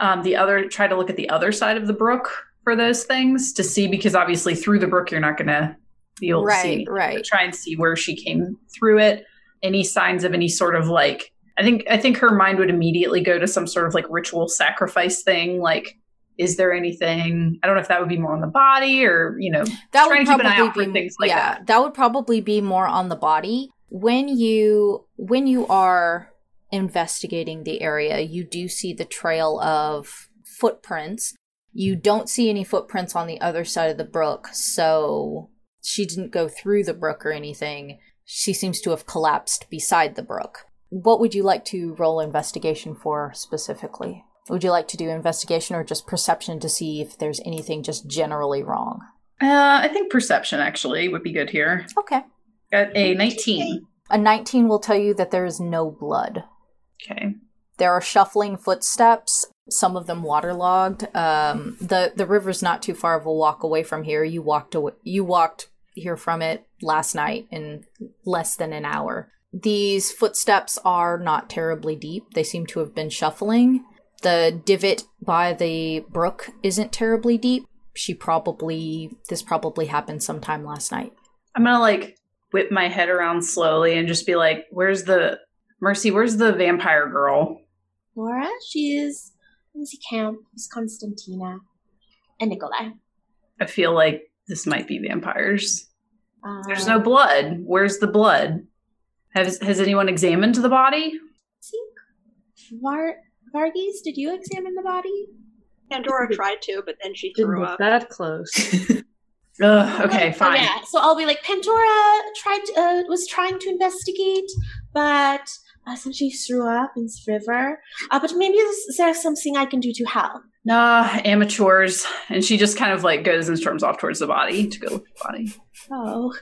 um, the other, try to look at the other side of the brook for those things to see, because obviously through the brook, you're not going to be able to see
right
anything.
right
try and see where she came through it any signs of any sort of like i think i think her mind would immediately go to some sort of like ritual sacrifice thing like is there anything i don't know if that would be more on the body or you know
that
trying
would
to keep an eye
probably be
things like
yeah
that
would probably be more on the body. When you when you are investigating the area you do see the trail of footprints. You don't see any footprints on the other side of the brook so she didn't go through the brook or anything. She seems to have collapsed beside the brook. What would you like to roll investigation for specifically would you like to do investigation or just perception to see if there's anything just generally wrong
uh, i think perception actually would be good here
okay
got a 19
A 19 will tell you that there is no blood.
okay
There are shuffling footsteps, some of them waterlogged. Um, the the river's not too far of a walk away from here. You walked away, you walked here from it last night in less than an hour. These footsteps are not terribly deep. They seem to have been shuffling. The divot by the brook isn't terribly deep. She probably this probably happened sometime last night.
i'm gonna like whip my head around slowly and just be like where's the mercy where's the vampire girl
Laura, she is Lindsay Camp, Miss Constantina, and Nikolai.
I feel like this might be vampires.
Uh,
There's no blood. Where's the blood? Has has anyone examined the body?
Think, Var- Vargas, did you examine the body?
Pandora tried to, but then she threw up.
that close.
Ugh, okay,
Oh,
fine.
yeah. So I'll be like, Pandora tried to, uh, was trying to investigate, but uh, since she threw up in this river, uh, but maybe there's, there's something I can do to help.
Nah, amateurs. And she just kind of like goes and storms off towards the body to go look at the body.
Oh.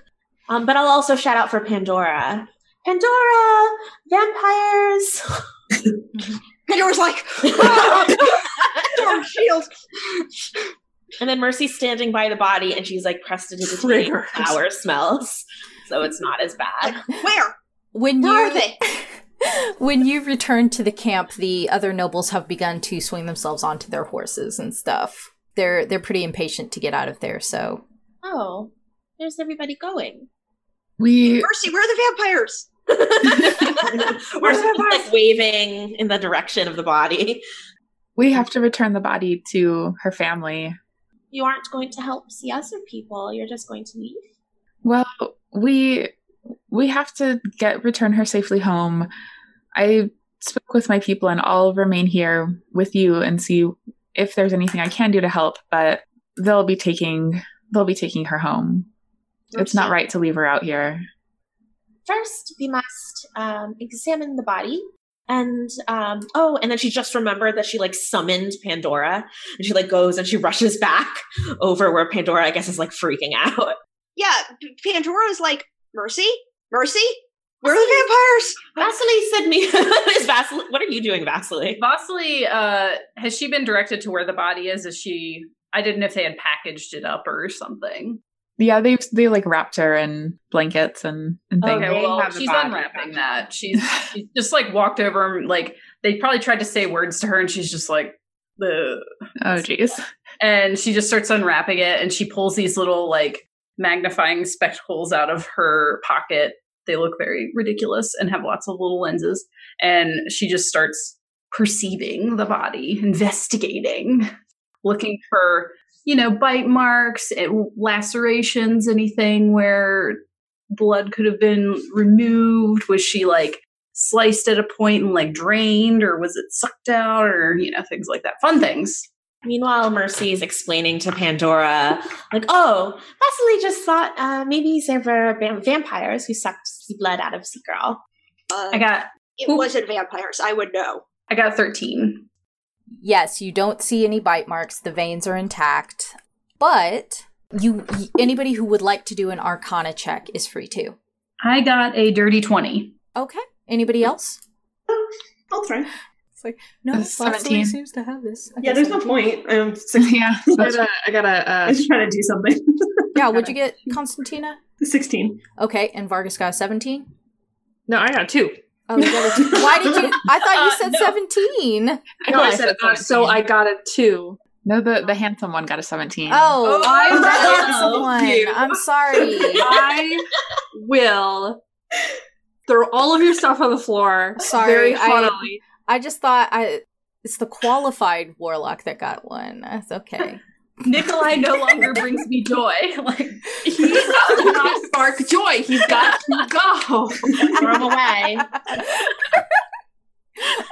Um, but I'll also shout out for Pandora. Pandora, vampires.
Pandora's like, "Ah!" shield.
And then Mercy's standing by the body, and she's like prestidigitating
Triggers.
flower smells, so it's not as bad.
Where?
When
Where
you
are they?
when you return to the camp, the other nobles have begun to swing themselves onto their horses and stuff. They're they're pretty impatient to get out of there. So
Oh, there's everybody going.
We
Mercy, where are the vampires?
Mercy's like waving in the direction of the body.
we have to return the body to her family.
You aren't going to help see other people. You're just going to leave.
Well, we we have to get return her safely home. I spoke with my people and I'll remain here with you and see if there's anything I can do to help, but they'll be taking they'll be taking her home. It's not right to leave her out here.
First, we must um, examine the body. And um, oh, and then she just remembered that she like summoned Pandora, and she like goes and she rushes back over where Pandora, I guess, is like freaking out.
Yeah, P- Pandora's like, Mercy? Mercy? Where are the vampires?
Vasily said me. is Vasily? What are you doing, Vasily?
Vasily, uh, has she been directed to where the body is? Is she? I didn't know if they had packaged it up or something.
Yeah, they they like wrapped her in blankets and, and things.
Okay, well, she's unwrapping that. She's, she's just like walked over and like they probably tried to say words to her, and she's just like, the
Oh jeez.
and she just starts unwrapping it, and she pulls these little like magnifying spectacles out of her pocket. They look very ridiculous and have lots of little lenses, and she just starts perceiving the body, investigating, looking for you know bite marks, eh, lacerations, anything where blood could have been removed? Was she like sliced at a point and like drained, or was it sucked out, or you know things like that. Fun things.
Meanwhile, Mercy is explaining to Pandora, like, oh, Vasily just thought uh, maybe there were vam- vampires who sucked the blood out of Seagirl.
Uh,
I got
it wasn't vampires. I would know.
I got thirteen.
Yes, you don't see any bite marks. The veins are intact. But you anybody who would like to do an arcana check is free too.
I got a dirty twenty.
Okay. Anybody else?
I'll try.
It's like, no,
That's
Vasily
17.
seems to have this.
Yeah, there's no point. Um, six,
yeah.
I gotta, I gotta uh, try to do something.
Yeah, what'd you get, Constantina?
16.
Okay, and Vargas got a 17?
No, I got two.
Oh, you got a two. Why did you? I thought you
Uh,
said
no.
17.
No, I said, uh, so I got a two.
No, the the handsome one got a seventeen.
Oh,
I
I'm the handsome one.
You.
I'm sorry.
I will throw all of your stuff on the floor.
Sorry,
Very
I- I just thought I it's the qualified warlock that got one. That's okay.
Nikolai no longer brings me joy. Like
He does not spark joy. He's got to go.
Throw him away.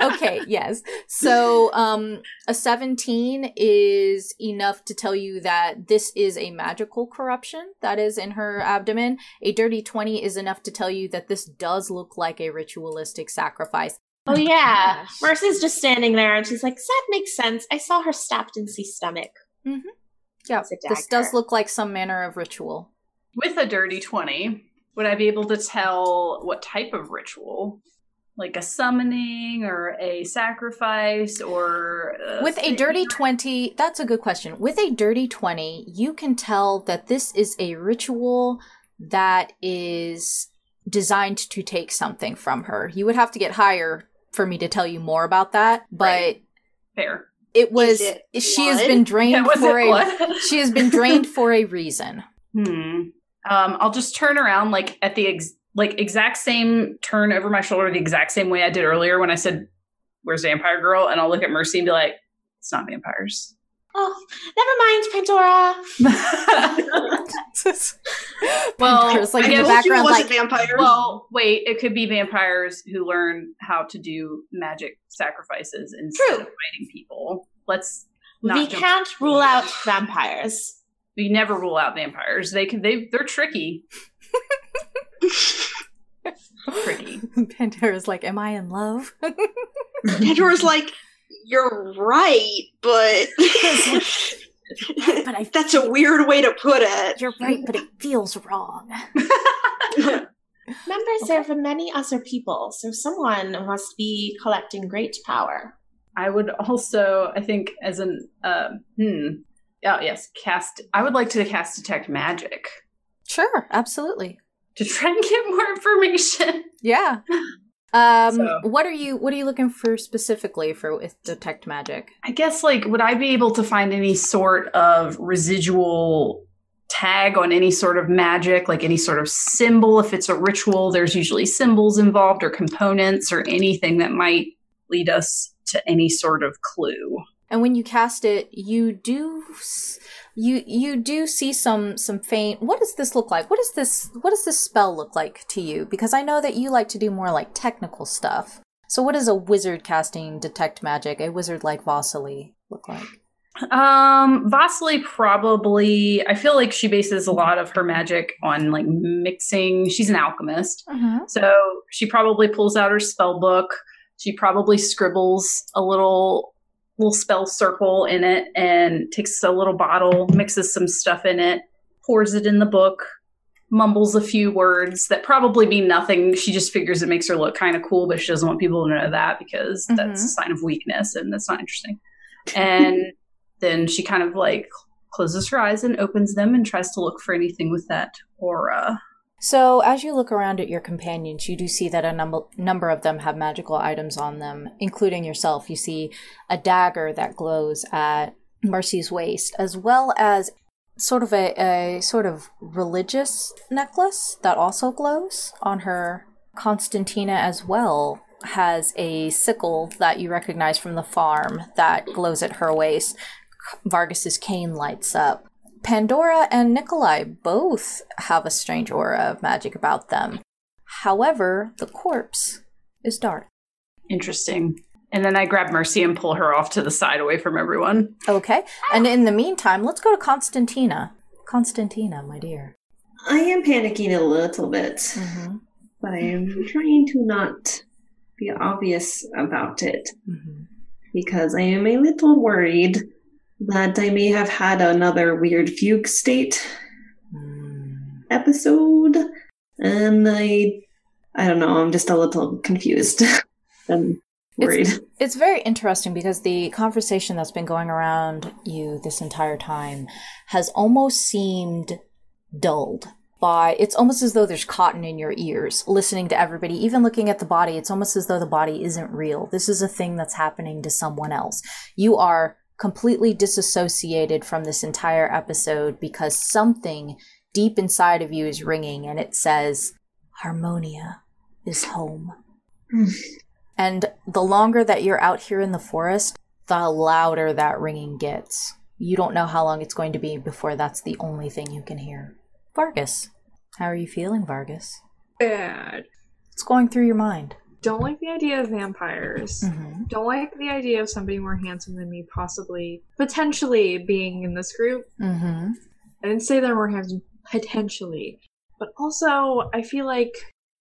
okay, yes. So, um a 17 is enough to tell you that this is a magical corruption that is in her abdomen. A dirty 20 is enough to tell you that this does look like a ritualistic sacrifice.
Oh, yeah.
Gosh.
Mercy's just standing there and she's like, that makes sense. I saw her stabbed in the stomach. Mm-hmm.
Yeah,
It's a
this does look like some manner of ritual.
with a dirty twenty, would I be able to tell what type of ritual? Like a summoning or a sacrifice or
With a dirty 20, that's a good question. With a dirty 20, you can tell that this is a ritual that is designed to take something from her. You would have to get higher for me to tell you more about that, but
Right. fair.
It was
it
she has been drained for a she has been drained for a reason.
Hmm. Um, I'll just turn around like at the ex- like exact same turn over my shoulder, the exact same way I did earlier when I said, "Where's Vampire Girl?" And I'll look at Mercy and be like, "It's not vampires."
Oh, never mind, Pandora.
Well,
There's like
I
in the
guess
you it
background like
vampires.
Well, wait, it could be vampires who learn how to do magic sacrifices instead
True.
of fighting people. Let's not
we can't rule out vampires.
We never rule out vampires. They can. They they're tricky. tricky.
Pandora's like, "Am I in love?"
Pandora's like, you're right, but
But I
that's a weird way to put it.
You're right, but it feels wrong.
Members serve many other people, so someone must be collecting great power.
I would also, I think, as an uh, hmm, oh yes, cast. I would like to cast detect magic
Sure, absolutely.
to try and get more information.
Yeah. Um,
So-
what are you what are you looking for specifically for with detect magic?
I guess, like, would I be able to find any sort of residual tag on any sort of magic, like any sort of symbol? If it's a ritual, there's usually symbols involved or components or anything that might lead us to any sort of clue.
And when you cast it, you do you you do see some some faint. What does this look like? What does this what does this spell look like to you? Because I know that you like to do more like technical stuff. So what does a wizard casting detect magic, a wizard like Vasily, look like?
Um, Vasily probably. I feel like she bases a lot of her magic on like mixing. She's an alchemist, so she probably pulls out her spell book. She probably scribbles a little little spell circle in it and takes a little bottle, mixes some stuff in it, pours it in the book, mumbles a few words that probably mean nothing. She just figures it makes her look kind of cool, but she doesn't want people to know that because mm-hmm. that's a sign of weakness and that's not interesting. And then she kind of like closes her eyes and opens them and tries to look for anything with that aura.
So, as you look around at your companions, you do see that a number number of them have magical items on them, including yourself. You see a dagger that glows at Mercy's waist, as well as sort of a, a sort of religious necklace that also glows on her. Constantina as well has a sickle that you recognize from the farm that glows at her waist. Vargas's cane lights up. Pandora and Nikolai both have a strange aura of magic about them. However, the corpse is dark.
Interesting. And then I grab Mercy and pull her off to the side away from everyone.
Okay. And in the meantime, let's go to Constantina. Constantina, my dear.
I am panicking a little bit,
Mm-hmm.
but I am trying to not be obvious about it
Mm-hmm.
because I am a little worried that I may have had another weird fugue state episode, and I, I don't know. I'm just a little confused and worried.
It's, it's very interesting because the conversation that's been going around you this entire time has almost seemed dulled by it's almost as though there's cotton in your ears listening to everybody even looking at the body it's almost as though the body isn't real this is a thing that's happening to someone else you are completely disassociated from this entire episode because something deep inside of you is ringing and it says harmonia is home and the longer that you're out here in the forest, the louder that ringing gets. You don't know how long it's going to be before that's the only thing you can hear. Vargas, how are you feeling, Vargas?
Bad.
What's going through your mind?
Don't like the idea of vampires.
Mm-hmm.
Don't like the idea of somebody more handsome than me possibly, potentially being in this group.
Mm-hmm.
I didn't say they're more handsome, potentially. But also, I feel like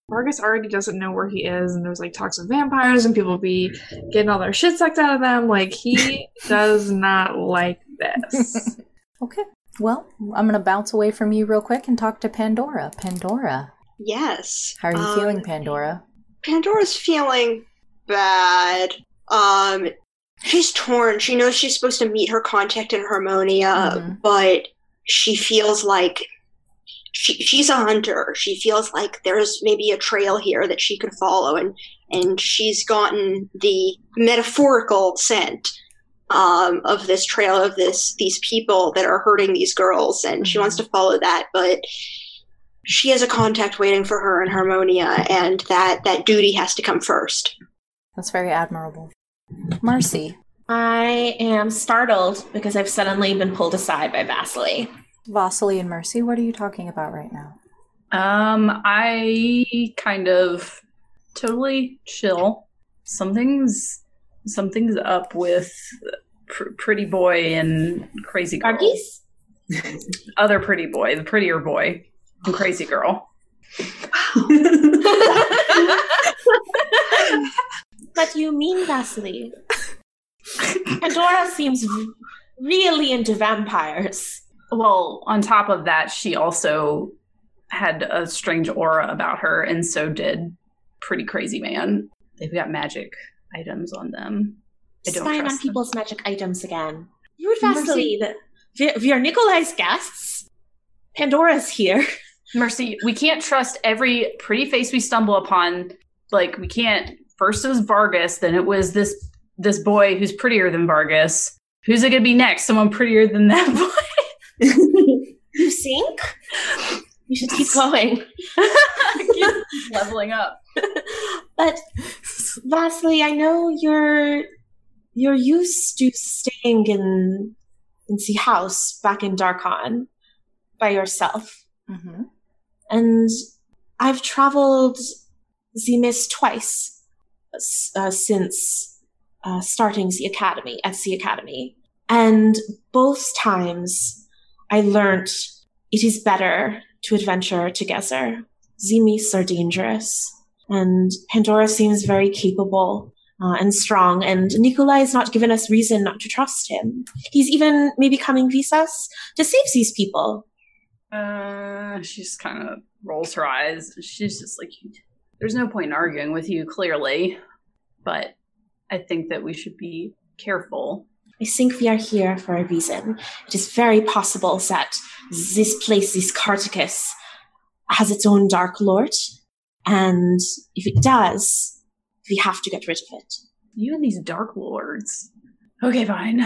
Vargas already doesn't know where he is, and there's like talks of vampires, and people be getting all their shit sucked out of them. Like, he does not like this.
Okay. Well, I'm going to bounce away from you real quick and talk to Pandora. Pandora,
Yes.
how are you
Um,
feeling, Pandora?
Pandora's feeling bad. Um, she's torn. She knows she's supposed to meet her contact in Harmonia,
Mhm.
but she feels like she, she's a hunter. She feels like there's maybe a trail here that she could follow, and and she's gotten the metaphorical scent um, of this trail of this these people that are hurting these girls, and she wants to follow that, but she has a contact waiting for her in Harmonia, and that that duty has to come first.
That's very admirable. Marcy,
I am startled because I've suddenly been pulled aside by Vasily.
Vasily, and Mercy, what are you talking about right now?
Um, I kind of totally chill. Something's something's up with pr- pretty boy and crazy girl. Other pretty boy, the prettier boy, and crazy girl.
What do you mean, Vasily? Pandora seems really into vampires.
Well, on top of that, she also had a strange aura about her, and so did Pretty Crazy Man. They've got magic items on them. I don't
Spying on
trust them.
people's magic items again. Rude Vasily, the, we, we are Nikolai's guests. Pandora's here.
Mercy, we can't trust every pretty face we stumble upon. Like we can't. First it was Vargas, then it was this this boy who's prettier than Vargas. Who's it gonna be next? Someone prettier than that boy?
You think? We should keep going.
Keep leveling up.
But Vasily, I know you're you're used to staying in in the house back in Darkon by yourself.
Mm-hmm.
And I've traveled the mist twice uh, since uh, starting the academy at the academy, and both times I learnt it is better to adventure together. The mists are dangerous, and Pandora seems very capable uh, and strong, and Nikolai has not given us reason not to trust him. He's even maybe coming us to save these people.
Uh, she just kind of rolls her eyes. She's just like, "There's no point in arguing with you, clearly, but I think that we should be careful."
I think we are here for a reason. It is very possible that this place, this Kartakass, has its own Dark Lord, and if it does, we have to get rid of it.
You and these dark lords. Okay, fine.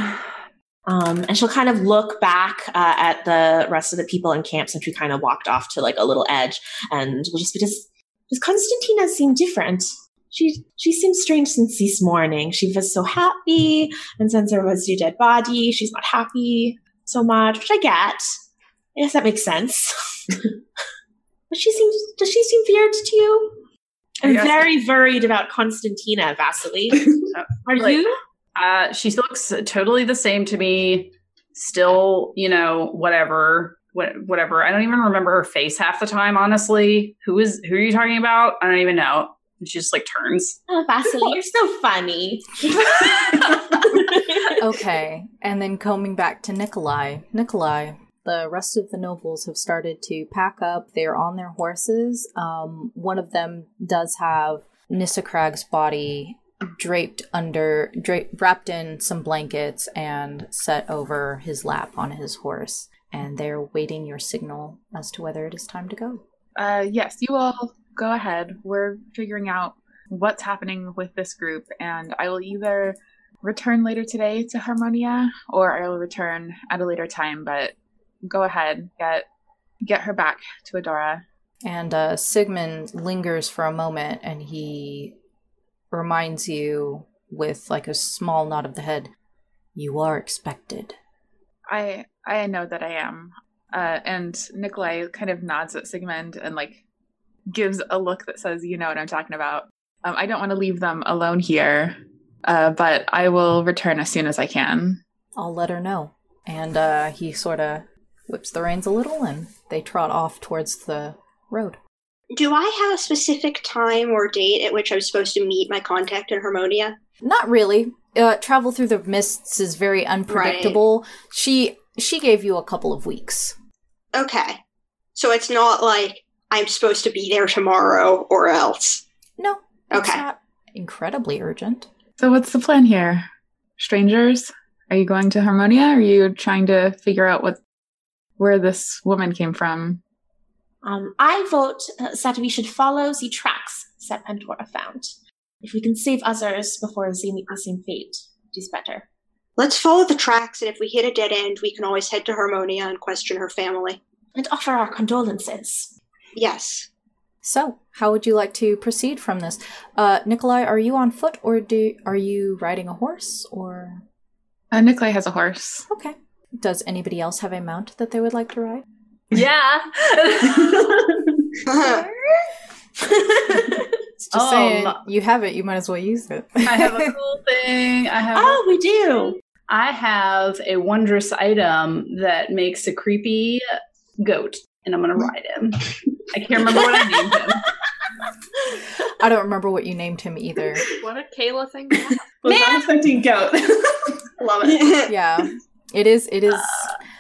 Um, and she'll kind of look back uh, at the rest of the people in camp since we kind of walked off to like a little edge, and we'll just be just. Does Constantina seem different? She she seems strange since this morning. She was so happy, and since there was your dead body, she's not happy so much, which I get. I guess that makes sense. but she seems. Does she seem weird to you? I'm
Yes.
very worried about Constantina, Vasily. Are
Like-
you?
Uh, she looks totally the same to me. Still, you know, whatever, what, whatever. I don't even remember her face half the time. Honestly, who is who are you talking about? I don't even know. And she just like turns.
Oh, Vasily, you're so funny.
Okay, and then coming back to Nikolai. Nikolai, the rest of the nobles have started to pack up. They're on their horses. Um, one of them does have Nissakrag's body draped under, dra- wrapped in some blankets and set over his lap on his horse. And they're waiting your signal as to whether it is time to go.
Uh, yes, you all go ahead. We're figuring out what's happening with this group, and I will either return later today to Harmonia, or I will return at a later time. But go ahead, get get her back to Adora.
And uh, Sigmund lingers for a moment and he reminds you with like a small nod of the head you are expected.
I I know that I am. Uh, and Nikolai kind of nods at Sigmund and like gives a look that says, "You know what I'm talking about." Um, I don't want to leave them alone here, uh, but I will return as soon as I can.
I'll let her know. And uh, he sort of whips the reins a little and they trot off towards the road.
Do I have a specific time or date at which I'm supposed to meet my contact in Harmonia?
Not really. Uh, travel through the mists is very unpredictable. She she gave you a couple of weeks.
Okay. So it's not like I'm supposed to be there tomorrow or else.
No, it's
Okay.
not incredibly urgent.
So what's the plan here, strangers? Are you going to Harmonia? Or are you trying to figure out what where this woman came from?
Um, I vote uh, that we should follow the tracks that Pandora found. If we can save others before they meet the same fate, it is better.
Let's follow the tracks, and if we hit a dead end, we can always head to Harmonia and question her family.
And offer our condolences.
Yes.
So, how would you like to proceed from this? Uh, Nikolai, are you on foot or do are you riding a horse or
Uh, Nikolai has a horse.
Okay. Does anybody else have a mount that they would like to ride?
Yeah.
Just
Oh,
saying,
my-
you have it, you might as well use it.
I have a cool thing. I have.
oh, we do.
I have a wondrous item that makes a creepy goat, and I'm gonna hmm. ride him. I can't remember what I named him.
I don't remember what you named him either.
What a Kayla thing.
Was not expecting goat. Love it.
Yeah. It is it is uh,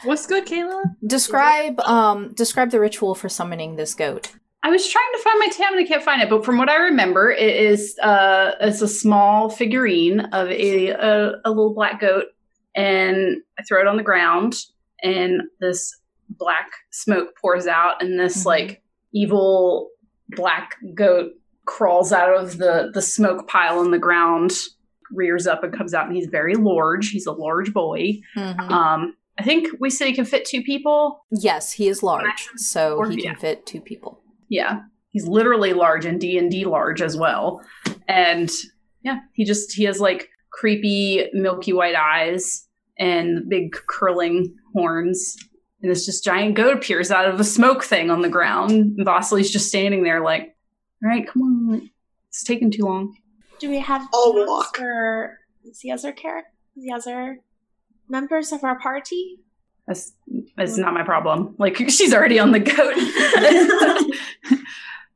What's good, Kayla?
describe um describe the ritual for summoning this goat.
I was trying to find my tab and I can't find it, but from what I remember, it is uh, it's a small figurine of a, a a little black goat, and I throw it on the ground, and this black smoke pours out, and this
Mhm.
like evil black goat crawls out of the the smoke pile in the ground, rears up and comes out, and he's very large. He's a large boy.
Mhm.
Um, I think we said he can fit two people.
Yes, he is large, so
Or-
he
yeah.
can fit two people.
yeah he's literally large and d&d large as well and yeah he just he has like creepy milky white eyes and big curling horns and this just giant goat appears out of a smoke thing on the ground and Vasily's just standing there like all right come on it's taking too long
Do we have
I'll
notes
walk.
for the other character, the other members of our party?
that's that's not my problem like she's already on the goat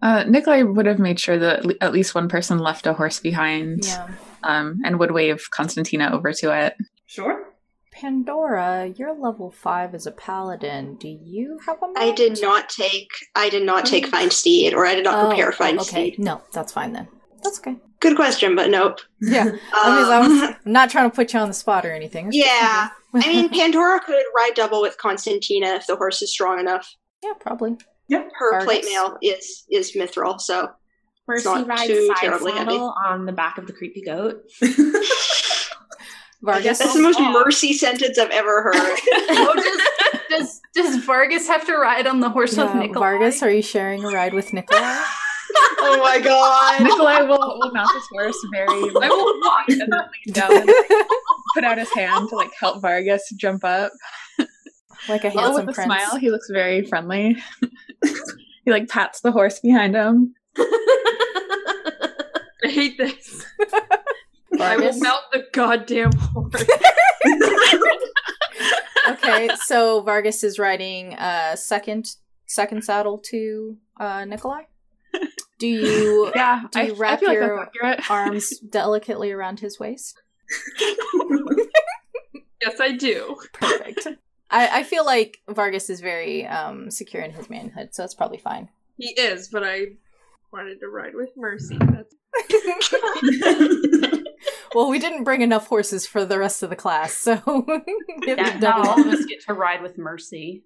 Uh, Nikolai would have made sure that at least one person left a horse behind,
Yeah.
um, and would wave Constantina over to it.
Sure.
Pandora, you're level five as a paladin. Do you have a mount?
I did not take. I did not take Find Steed, or I did not
Oh,
prepare Find
okay.
Steed.
No, that's fine then. That's okay.
Good question, but nope.
Yeah.
Um,
I mean, I was not trying to put you on the spot or anything. It's
yeah. I mean, Pandora could ride double with Constantina if the horse is strong enough.
yeah, probably. Yep.
Her
Vargas?
plate mail is is mithril, so
First,
not
he rides
too
side
terribly heavy.
on the back of the creepy goat.
Vargas.
that's the most mercy sentence I've ever heard.
oh, does, does does Vargas have to ride on the horse with
Yeah,
Nikolai?
Vargas, are you sharing a ride with Nikolai?
oh my god!
Nikolai will, will mount his horse very. I will walk and then lean down and put out his hand to like help Vargas jump up.
like a
Although
handsome
with a
prince.
smile, he looks very friendly. he like pats the horse behind him.
I hate this. I will
Vargas?
mount the goddamn horse.
okay, so Vargas is riding uh second second saddle to uh Nikolai. Do you
Yeah,
do you
I,
wrap
I feel like
your arms delicately around his waist?
yes, I do.
Perfect. I, I feel like Vargas is very um secure in his manhood, so it's probably fine.
He is, but I wanted to ride with Mercy. That's
Well, we didn't bring enough horses for the rest of the class, so we have to
That,
double-
not all of us get to ride with Mercy.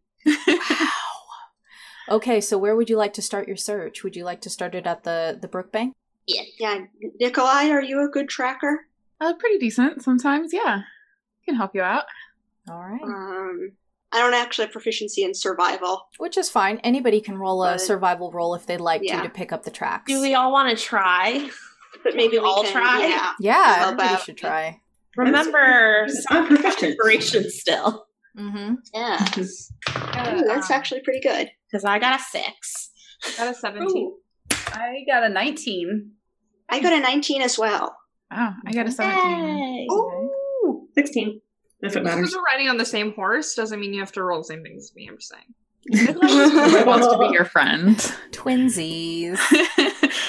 Okay, so where would you like to start your search? Would you like to start it at the the brook bank?
Yeah, yeah. Nikolai, are you a good tracker?
Uh, pretty decent sometimes. Yeah, can help you out.
All right.
Um, I don't actually have proficiency in survival.
Which is fine. Anybody can roll a survival roll if they'd like
Yeah.
to to pick up the tracks.
Do we all want to try?
But maybe we
all
can,
try?
Yeah.
yeah,
How
everybody
about-
should try.
Remember,
I'm proficient.
inspiration still.
Mm-hmm.
Yeah. Ooh, that's actually pretty good.
Because I got a six.
I got a 17.
I got a 19.
I got a 19 as well.
Oh, I got a seventeen.
Yay.
Ooh, 16. If it
Just
matters.
because we're riding on the same horse doesn't mean you have to roll the same things as me. I'm just saying.
He wants to be your friend.
Twinsies.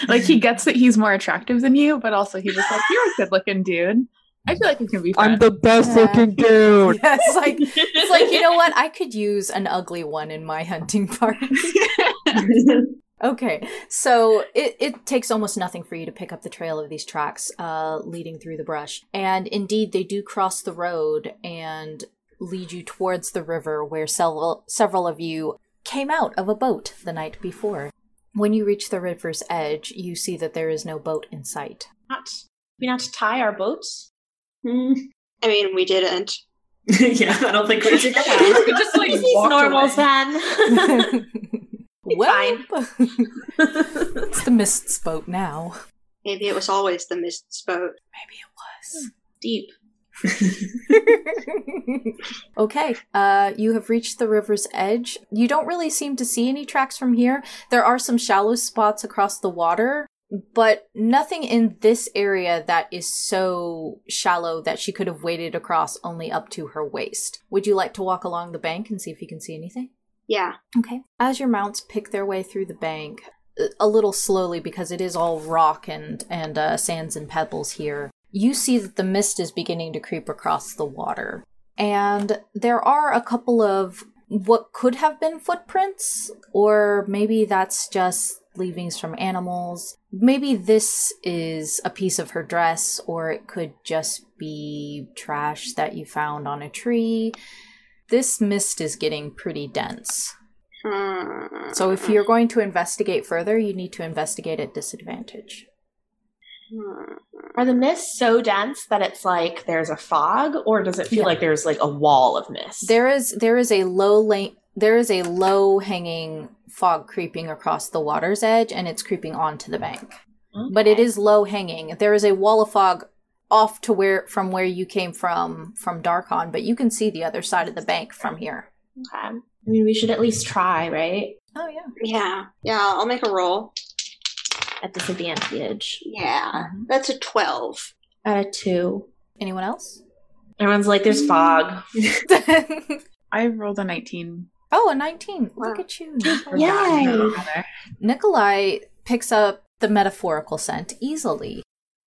like he gets that he's more attractive than you, but also he's just like you're a good-looking dude. I feel like we can be friends.
I'm the best
Yeah. looking
dude.
yeah, it's like it's like you know what? I could use an ugly one in my hunting party. Okay, so it, it takes almost nothing for you to pick up the trail of these tracks uh, leading through the brush. And indeed, they do cross the road and lead you towards the river where several, several of you came out of a boat the night before. When you reach the river's edge, you see that there is no boat in sight.
Not, we not tie our boats?
Hmm.
I mean, we didn't.
yeah, I don't think we did.
We just like
These
walked
normals
away.
then.
well, it's the Mist's boat now.
Maybe it was always the mist's boat.
Maybe it was.
Deep.
okay, uh, you have reached the river's edge. You don't really seem to see any tracks from here. There are some shallow spots across the water, but nothing in this area that is so shallow that she could have waded across only up to her waist. Would you like to walk along the bank and see if you can see anything?
Yeah.
Okay. As your mounts pick their way through the bank, a little slowly because it is all rock and and uh, sands and pebbles here, you see that the mist is beginning to creep across the water, and there are a couple of what could have been footprints, or maybe that's just leavings from animals. Maybe this is a piece of her dress, or it could just be trash that you found on a tree. This mist is getting pretty dense.
Hmm.
So if you're going to investigate further, you need to investigate at disadvantage.
Hmm.
Are the mists so dense that it's like there's a fog, or does it feel
Yeah.
like there's like a wall of mist?
There is there is a low lane there is a low hanging fog creeping across the water's edge and it's creeping onto the bank. But it is low hanging. There is a wall of fog off to where from where you came from from Darkon, but you can see the other side of the bank from here.
Okay. I mean, we should at least try, right?
Oh yeah.
Yeah. Yeah, I'll make a roll.
At disadvantage.
Yeah. Uh-huh. That's a 12.
At a two.
Anyone else?
Everyone's like, there's fog.
I rolled a nineteen.
Oh, a 19.
Wow.
Look at you.
Yay!
Nikolai picks up the metaphorical scent easily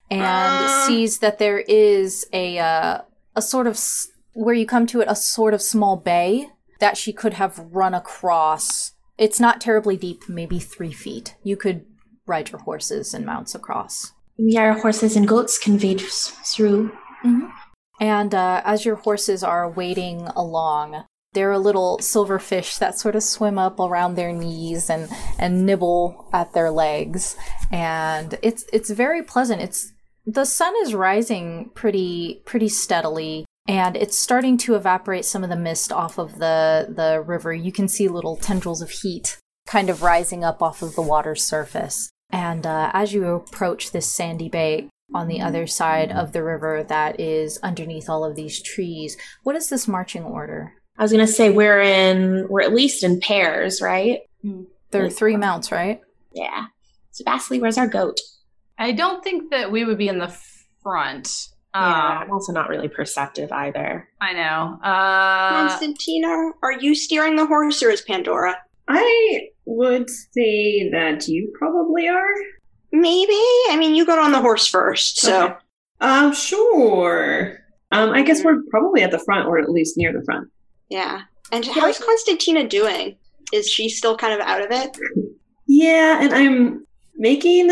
and
Ah.
sees that there is a uh, a sort of s- where you come to it a sort of small bay that she could have run across. It's not terribly deep, maybe three feet. You could ride your horses and mounts across.
We our horses and goats can wade s- through.
And uh, as your horses are wading along, there are a little silverfish that sort of swim up around their knees and, and nibble at their legs. And it's it's very pleasant. It's the sun is rising pretty pretty steadily and it's starting to evaporate some of the mist off of the the river. You can see little tendrils of heat kind of rising up off of the water's surface. And uh, as you approach this sandy bay, on the other side of the river that is underneath all of these trees. What is this marching order?
I was gonna say we're in we're at least in pairs, right?
There are three mounts, right?
Yeah. So Vasily, where's our goat?
I don't think that we would be in the front.
yeah,
Um,
I'm also not really perceptive either.
I know. Uh,
Constantina, are you steering the horse or is Pandora?
I would say that you probably are.
Maybe. I mean, you got on the horse first, so
Okay. Um, sure. Um, I guess we're probably at the front, or at least near the front.
Yeah. And how's Constantina doing? Is she still kind of out of it?
Yeah, and I'm making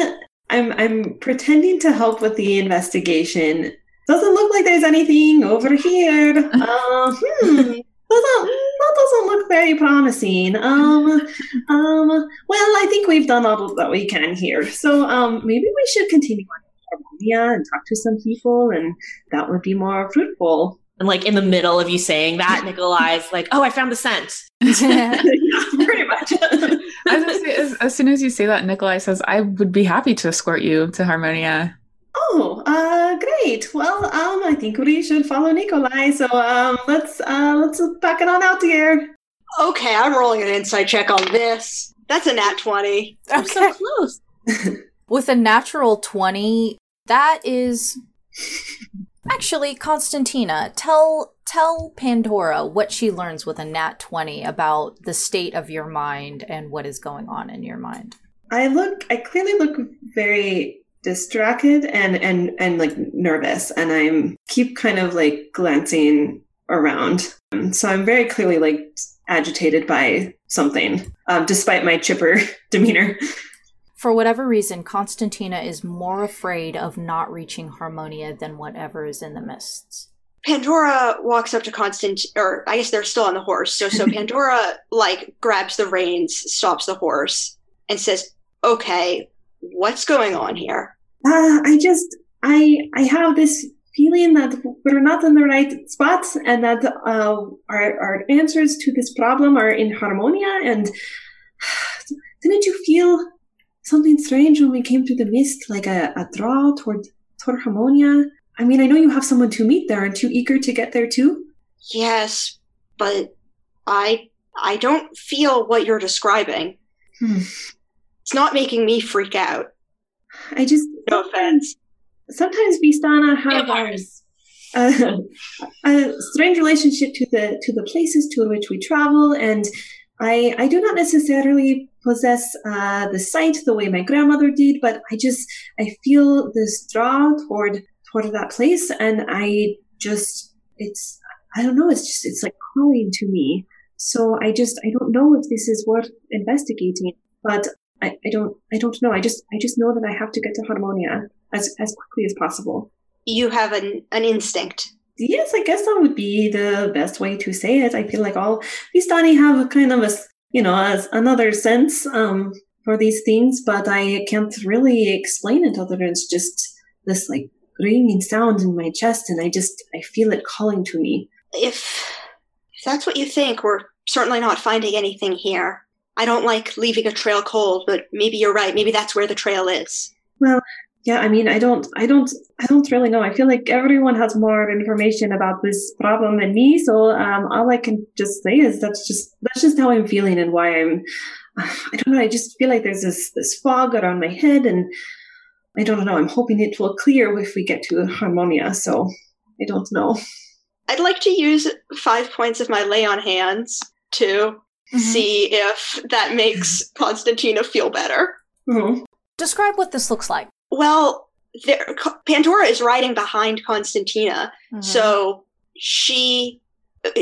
I'm I'm pretending to help with the investigation. Doesn't look like there's anything over here. Uh, hmm. Doesn't that doesn't look very promising. Um um well I think we've done all that we can here. So um maybe we should continue on to Harmonia and talk to some people and that would be more fruitful.
And like in the middle of you saying that, Nikolai's like, "Oh, I found the scent."
Pretty much.
I was as, as soon as you say that, Nikolai says, "I would be happy to escort you to Harmonia."
Oh, uh, great. Well, um, I think we should follow Nikolai. So, um, let's uh, let's pack it on out here.
Okay, I'm rolling an insight check on this. That's a nat 20.
I'm so close.
With a natural 20, that is Actually, Constantina, tell tell Pandora what she learns with a nat 20 about the state of your mind and what is going on in your mind.
I look. I clearly look very distracted and and and like nervous, and I'm keep kind of like glancing around. So I'm very clearly like agitated by something, um, despite my chipper demeanor.
For whatever reason, Constantina is more afraid of not reaching Harmonia than whatever is in the mists.
Pandora walks up to Constant, or I guess they're still on the horse. So, so Pandora like grabs the reins, stops the horse, and says, "Okay, what's going on here?"
Uh, I just I I have this feeling that we're not in the right spots, and that uh, our our answers to this problem are in Harmonia. And didn't you feel something strange when we came through the mist, like a, a draw toward Harmonia? I mean, I know you have someone to meet there. Aren't you eager to get there too?
Yes, but I I don't feel what you're describing.
Hmm.
It's not making me freak out.
I just
No offense.
sometimes Vistana have
Vampires.
a, a strange relationship to the to the places to which we travel, and I I do not necessarily possess uh, the sight the way my grandmother did, but I just I feel this draw toward toward that place, and I just it's I don't know it's just it's like calling to me. So I just I don't know if this is worth investigating, but I, I don't I don't know. I just I just know that I have to get to Harmonia as as quickly as possible.
You have an an instinct.
Yes, I guess that would be the best way to say it. I feel like all Vistani have a kind of a, you know, as another sense um, for these things, but I can't really explain it other than it's just this like ringing sound in my chest, and I just I feel it calling to me.
If if that's what you think, we're certainly not finding anything here. I don't like leaving a trail cold, but maybe you're right. Maybe that's where the trail is.
Well, yeah, I mean, I don't, I don't, I don't really know. I feel like everyone has more information about this problem than me. So, um, all I can just say is that's just, that's just how I'm feeling and why I'm, I don't know. I just feel like there's this, this fog around my head and I don't know. I'm hoping it will clear if we get to Harmonia. So I don't know.
I'd like to use five points of my lay on hands to see if that makes Constantina feel better.
Mhm.
Describe what this looks like.
Well, there, Pandora is riding behind Constantina, mm-hmm. so she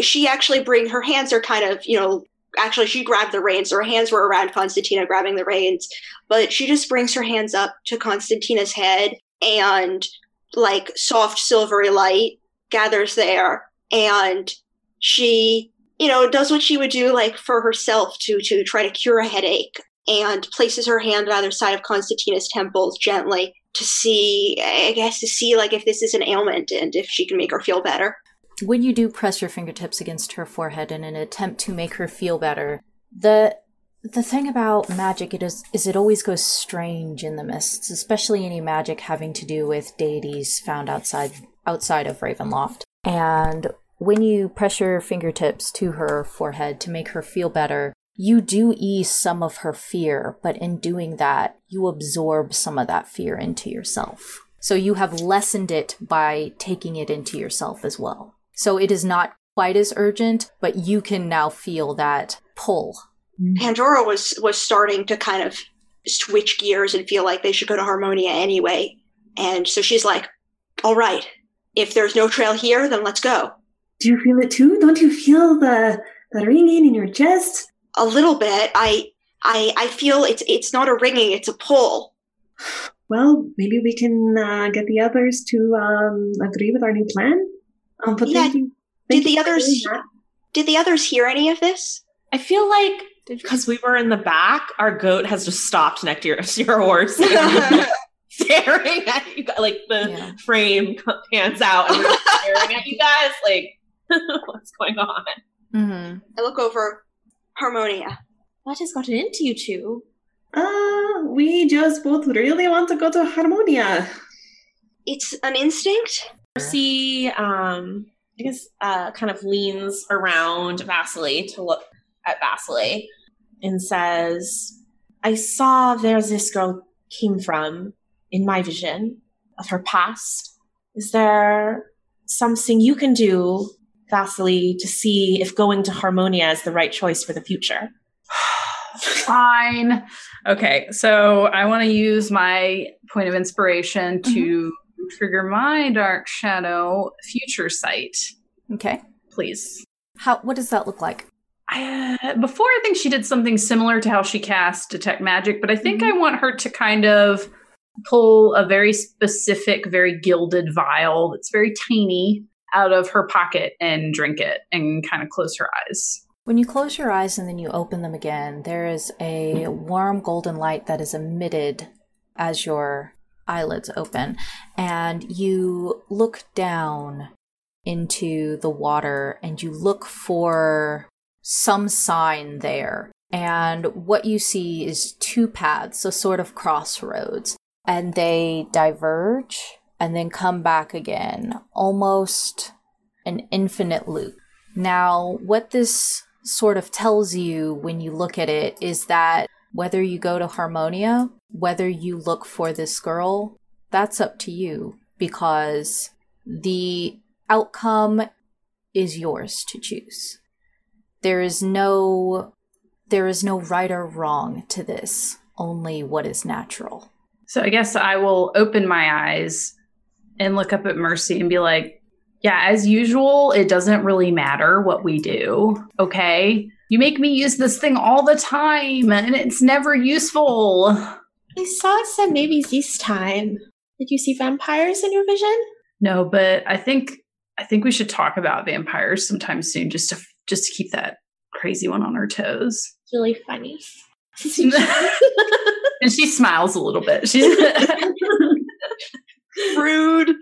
she actually bring her hands are kind of you know actually she grabbed the reins her hands were around constantina grabbing the reins but she just brings her hands up to constantina's head and like soft silvery light gathers there and she you know does what she would do like for herself to to try to cure a headache and places her hand on either side of constantina's temples gently to see i guess to see like if this is an ailment and if she can make her feel better
When you do press your fingertips against her forehead in an attempt to make her feel better, the the thing about magic it is is it always goes strange in the mists, especially any magic having to do with deities found outside outside of Ravenloft. And when you press your fingertips to her forehead to make her feel better, you do ease some of her fear, but in doing that, you absorb some of that fear into yourself. So you have lessened it by taking it into yourself as well. So it is not quite as urgent, but you can now feel that pull. Mm-hmm.
Pandora was was starting to kind of switch gears and feel like they should go to Harmonia anyway. And so she's like, "All right, if there's no trail here, then let's go."
Do you feel it too? Don't you feel the the ringing in your chest?
A little bit. I I I feel it's it's not a ringing, it's a pull.
Well, maybe we can uh, get the others to um, agree with our new plan. Um, but
Yeah,
thank you.
Did
thank
the
you for
others did the others hear any of this?
I feel like because we were in the back, our goat has just stopped next to your, your horse, staring at you. guys, Like the
Yeah.
frame pans out, and we're staring at you guys. Like, what's going on?
Mm-hmm.
I look over Harmonia.
What has gotten into you two?
Uh, we just both really want to go to Harmonia.
It's an instinct.
Mercy, um, I guess, uh, kind of leans around Vasily to look at Vasily and says, I saw where this girl came from in my vision of her past. Is there something you can do, Vasily, to see if going to Harmonia is the right choice for the future?
Fine. Okay, so I want to use my point of inspiration to trigger my dark shadow future sight,
Okay.
please.
How? What does that look like?
Uh, before, I think she did something similar to how she cast detect magic, but I think I want her to kind of pull a very specific, very gilded vial that's very tiny out of her pocket and drink it and kind of close her eyes.
When you close your eyes and then you open them again, there is a warm golden light that is emitted as your eyelids open, and you look down into the water and you look for some sign there. And what you see is two paths, so sort of crossroads, and they diverge and then come back again, almost an infinite loop. Now, what this sort of tells you when you look at it is that whether you go to Harmonia, whether you look for this girl, that's up to you because the outcome is yours to choose. There is no there is no right or wrong to this, only what is natural.
So I guess I will open my eyes and look up at Mercy and be like, yeah, as usual, it doesn't really matter what we do. Okay. You make me use this thing all the time and it's never useful.
I saw said maybe this time. Did you see vampires in your vision?
No, but I think I think we should talk about vampires sometime soon just to just to keep that crazy one on our toes.
It's really funny.
and she smiles a little bit. She's
Rude.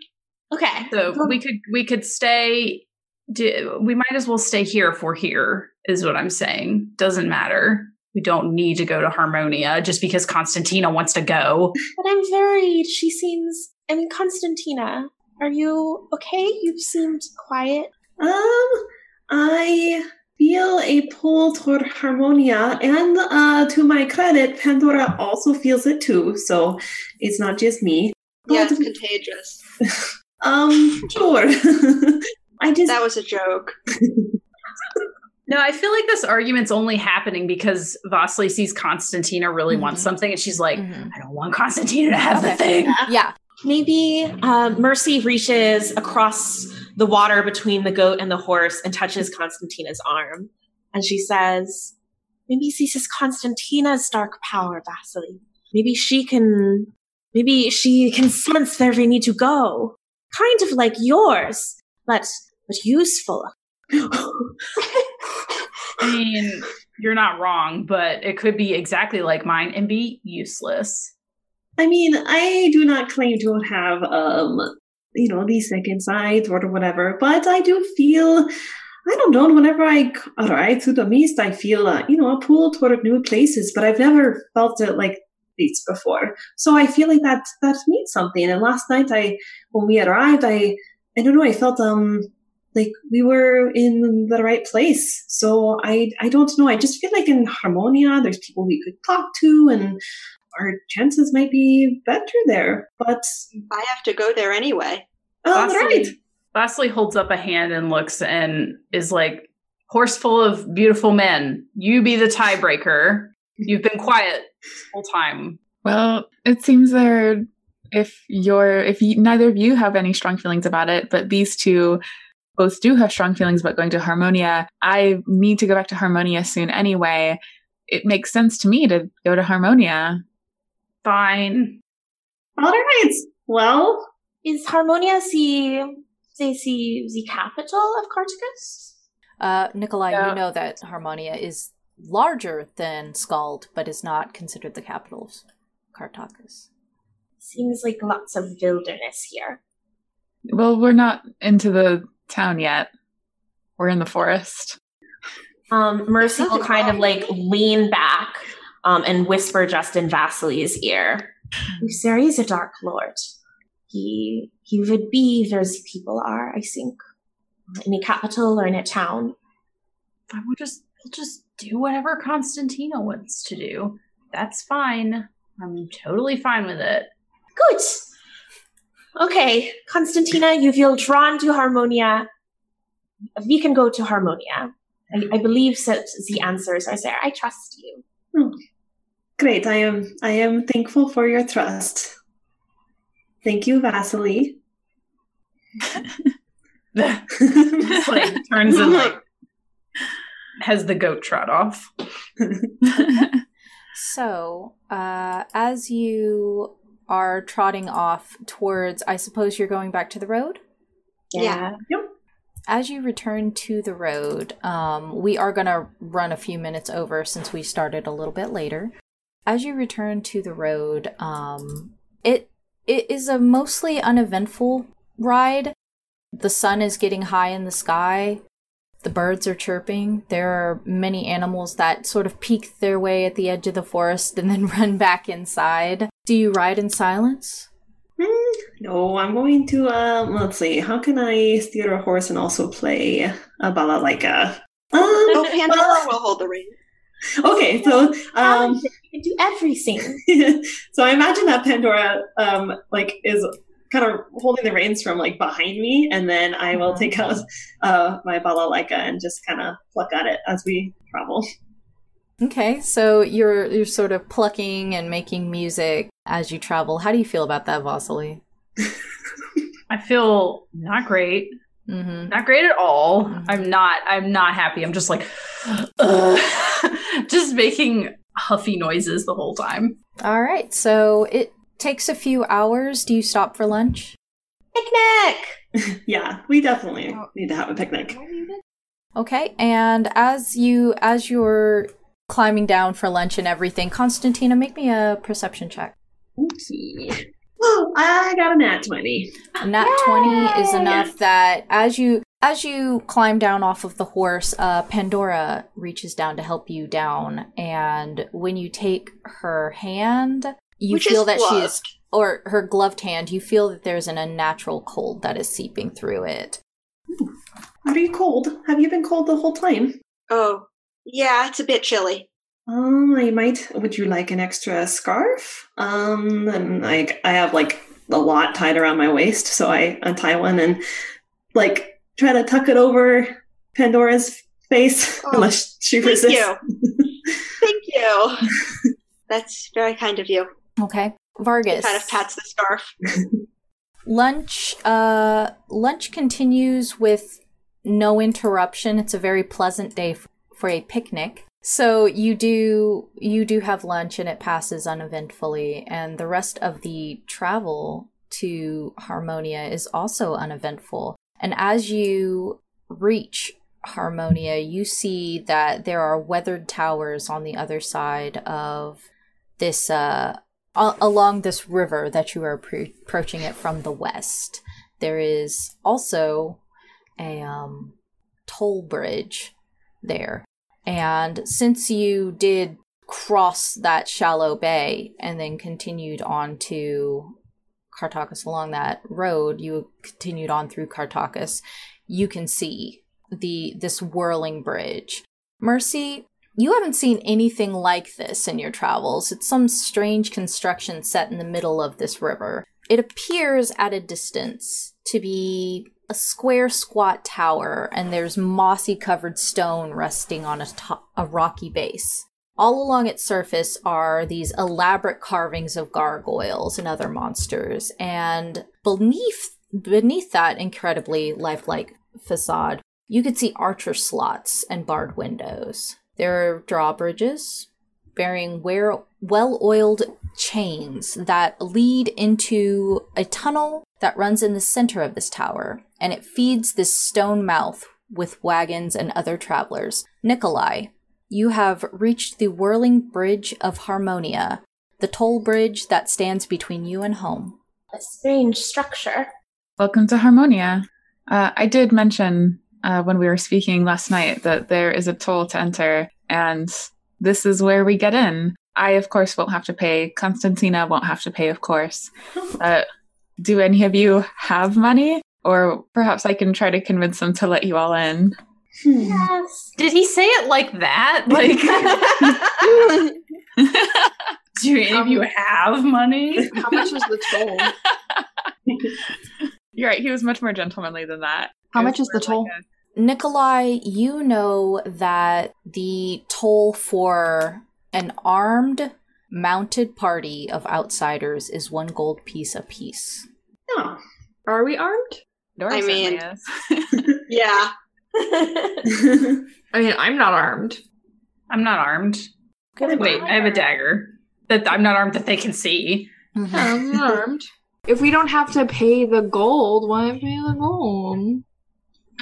Okay.
So we could we could stay. Do, we might as well stay here if we're here. Is what I'm saying. Doesn't matter. We don't need to go to Harmonia just because Constantina wants to go.
But I'm worried. She seems. I mean, Constantina, are you okay? You've seemed quiet.
Um, I feel a pull toward Harmonia, and uh, to my credit, Pandora also feels it too. So it's not just me.
Yeah, it's contagious.
um, sure. I just
That was a joke.
No, I feel like this argument's only happening because Vasily sees Constantina really wants
Mhm.
something, and she's like,
Mhm.
"I don't want Constantina to have the thing."
Yeah.
Maybe um, Mercy reaches across the water between the goat and the horse and touches Constantina's arm. And she says, Maybe this is Constantina's dark power, Vasily. Maybe she can, maybe she can sense where we need to go. Kind of like yours, but, but useful.
I mean, you're not wrong, but it could be exactly like mine and be useless.
I mean, I do not claim to have, um, you know, the second sight or whatever, but I do feel, I don't know, whenever I arrive to the mist, I feel, uh, you know, a pull toward new places, but I've never felt it like this before. So I feel like that, that means something. And last night I, when we arrived, I, I don't know, I felt, um, like we were in the right place. So I I don't know. I just feel like in Harmonia, there's people we could talk to, and our chances might be better there. But
I have to go there anyway.
oh, right.
Vasily holds up a hand and looks and is like, horse full of beautiful men. You be the tiebreaker. You've been quiet this whole time.
Well, it seems there if you're if you, neither of you have any strong feelings about it, but these two both do have strong feelings about going to Harmonia. I need to go back to Harmonia soon anyway. It makes sense to me to go to Harmonia.
Fine.
All right. Well,
Is Harmonia the, the, the, the capital of Kartakass?
Uh, Nikolai,
Yeah.
you know that Harmonia is larger than Skald, but is not considered the capital of Kartakass.
Seems like lots of wilderness here.
Well, we're not into the town yet. We're in the forest.
Um, Mercy will kind of like lean back um, and whisper just in Vasily's ear. If there is a Dark Lord, he he would be where the people are, I think. In a capital or in a town.
Fine, we'll just we'll just do whatever Constantina wants to do. That's fine. I'm totally fine with it.
Good. Okay, Constantina, you feel drawn to Harmonia. We can go to Harmonia. I, I believe that the answers are there. I trust you. Hmm.
great. I am I am thankful for your trust. Thank you, Vasily.
Like turns and like has the goat trot off.
So, uh, as you are trotting off towards, I suppose you're going back to the road?
Yeah.
As you return to the road, um, we are going to run a few minutes over since we started a little bit later. As you return to the road, um, it it is a mostly uneventful ride. The sun is getting high in the sky. The birds are chirping. There are many animals that sort of peek their way at the edge of the forest and then run back inside. Do you ride in silence?
Hmm, no, I'm going to um let's see, how can I steer a horse and also play a balalaika? Um,
Oh, Pandora will hold the reins.
okay, so um
You can do everything.
so I imagine that Pandora um like is kind of holding the reins from like behind me, and then I will take out uh my balalaika and just kind of pluck at it as we travel.
Okay, so you're you're sort of plucking and making music as you travel. How do you feel about that, Vasily?
I feel not great.
Mm-hmm.
Not great at all.
Mhm.
I'm not. I'm not happy. I'm just like, just making huffy noises the whole time.
All right, so it takes a few hours. Do you stop for lunch?
Picnic!
yeah, we definitely need to have a picnic.
Okay, and as you as you're climbing down for lunch and everything, Constantina, make me a perception check.
Okay. Oh, I got a nat 20.
A nat 20 is
Yay!
enough that as you as you climb down off of the horse, uh, Pandora reaches down to help you down, and when you take her hand, you
Which
feel
is
that she is or her gloved hand, you feel that there's an unnatural cold that is seeping through it.
Are you cold? Have you been cold the whole time?
Oh, yeah, it's a bit chilly.
Um, I might. Would you like an extra scarf? Um, and like I have like a lot tied around my waist, so I untie one and like try to tuck it over Pandora's face
Oh,
unless she
Thank
resists.
you. Thank you. That's very kind of you.
Okay. Vargas.
Kind of pats the scarf.
Lunch uh lunch continues with no interruption. It's a very pleasant day f- for a picnic. So you do you do have lunch and it passes uneventfully and the rest of the travel to Harmonia is also uneventful. And as you reach Harmonia, you see that there are weathered towers on the other side of this uh along this river that you are appro- approaching it from the west. There is also a um, toll bridge there. And since you did cross that shallow bay and then continued on to Kartakass along that road, you continued on through Kartakass, you can see the this whirling bridge. Mercy, you haven't seen anything like this in your travels. It's some strange construction set in the middle of this river. It appears at a distance to be a square squat tower, and there's mossy covered stone resting on a, to- a rocky base. All along its surface are these elaborate carvings of gargoyles and other monsters, and beneath beneath that incredibly lifelike facade, you could see archer slots and barred windows. There are drawbridges bearing well oiled chains that lead into a tunnel that runs in the center of this tower, and it feeds this stone mouth with wagons and other travelers. Nikolai, you have reached the whirling bridge of Harmonia, the toll bridge that stands between you and home.
A strange structure.
Welcome to Harmonia. Uh, I did mention uh, when we were speaking last night that there is a toll to enter, and this is where we get in. I, of course, won't have to pay. Constantina won't have to pay, of course. Uh, do any of you have money? Or perhaps I can try to convince them to let you all in.
Yes.
Did he say it like that? Like, do any of you have money?
How much is the toll?
You're right. He was much more gentlemanly than that.
How
It
much is the toll?
like
Nikolai, you know that the toll for an armed, mounted party of outsiders is one gold piece apiece.
Oh.
Are we armed?
Dora
I mean-
is.
Yeah.
I mean, I'm not armed.
I'm not armed. Wait, I have a dagger. That I'm not armed that they can see. Mm-hmm.
I'm not armed. If we don't have to pay the gold, why pay the gold?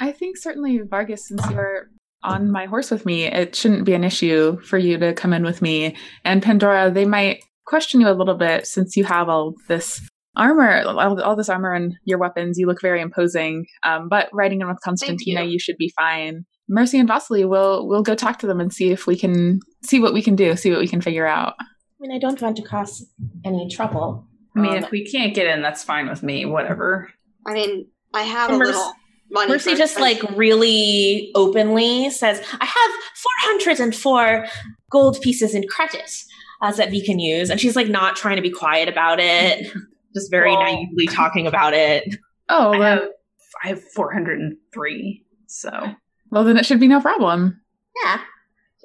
I think certainly, Vargas, since you're on my horse with me, it shouldn't be an issue for you to come in with me. And Pandora, they might question you a little bit since you have all this armor, all, all this armor and your weapons. You look very imposing. Um, but riding in with Constantina,
you.
you. should be fine. Mercy and Vasily, we'll we'll go talk to them and see if we can see what we can do, see what we can figure out.
I mean, I don't want to cause any trouble.
I mean,
Um,
if we can't get in, that's fine with me. Whatever.
I mean, I have a
Merc-
little money.
Mercy just like really openly says, I have 404 gold pieces in credit uh, that we can use. And she's like not trying to be quiet about it, just very
Well-
naively talking about it.
Oh,
I have, I have 403. So
well then it should be no problem.
Yeah.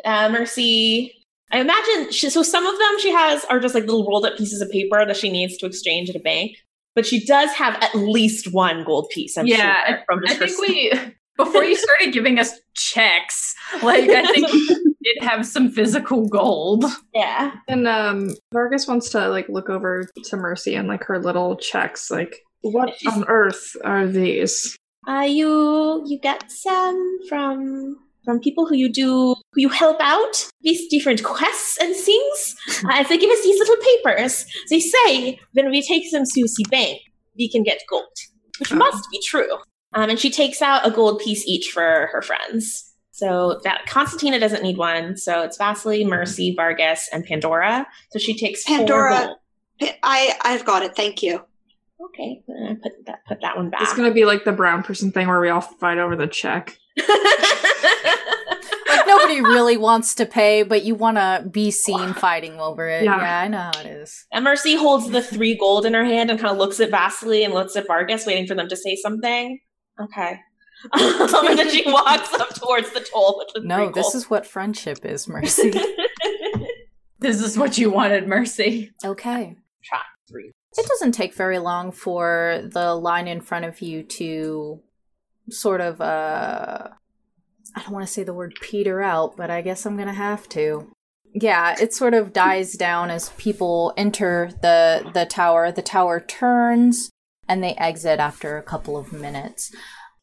Uh, Mercy, I imagine, she, so some of them she has are just like little rolled up pieces of paper that she needs to exchange at a bank. But she does have at least one gold piece, I'm
Yeah,
sure. From
I think we before you started giving us checks, like I think we did have some physical gold.
Yeah.
And um, Vargas wants to like look over to Mercy and like her little checks. Like, what on earth are these?
Uh, you you get some from from people who you do who you help out these different quests and things. Uh, they give us these little papers. They say when we take them to the bank, we can get gold, which must be true. Um, and she takes out a gold piece each for her friends. So that Constantina doesn't need one. So it's Vasily, Mercy, Vargas, and Pandora. So she takes four
Pandora.
gold.
I I've got it. Thank you.
Okay, put that put that one back.
It's gonna be like the brown person thing where we all fight over the check.
Like nobody really wants to pay, but you want to be seen fighting over it.
Yeah.
Yeah. I know how it is.
And Mercy holds the three gold in her hand and kind of looks at Vasily and looks at Vargas, waiting for them to say something. Okay. and then she walks up towards the toll with the
No, this is what friendship is, Mercy.
This is what you wanted, Mercy.
okay.
Try three.
It doesn't take very long for the line in front of you to sort of uh I don't want to say the word peter out, but I guess I'm going to have to. Yeah, it sort of dies down as people enter the the tower. The tower turns and they exit after a couple of minutes.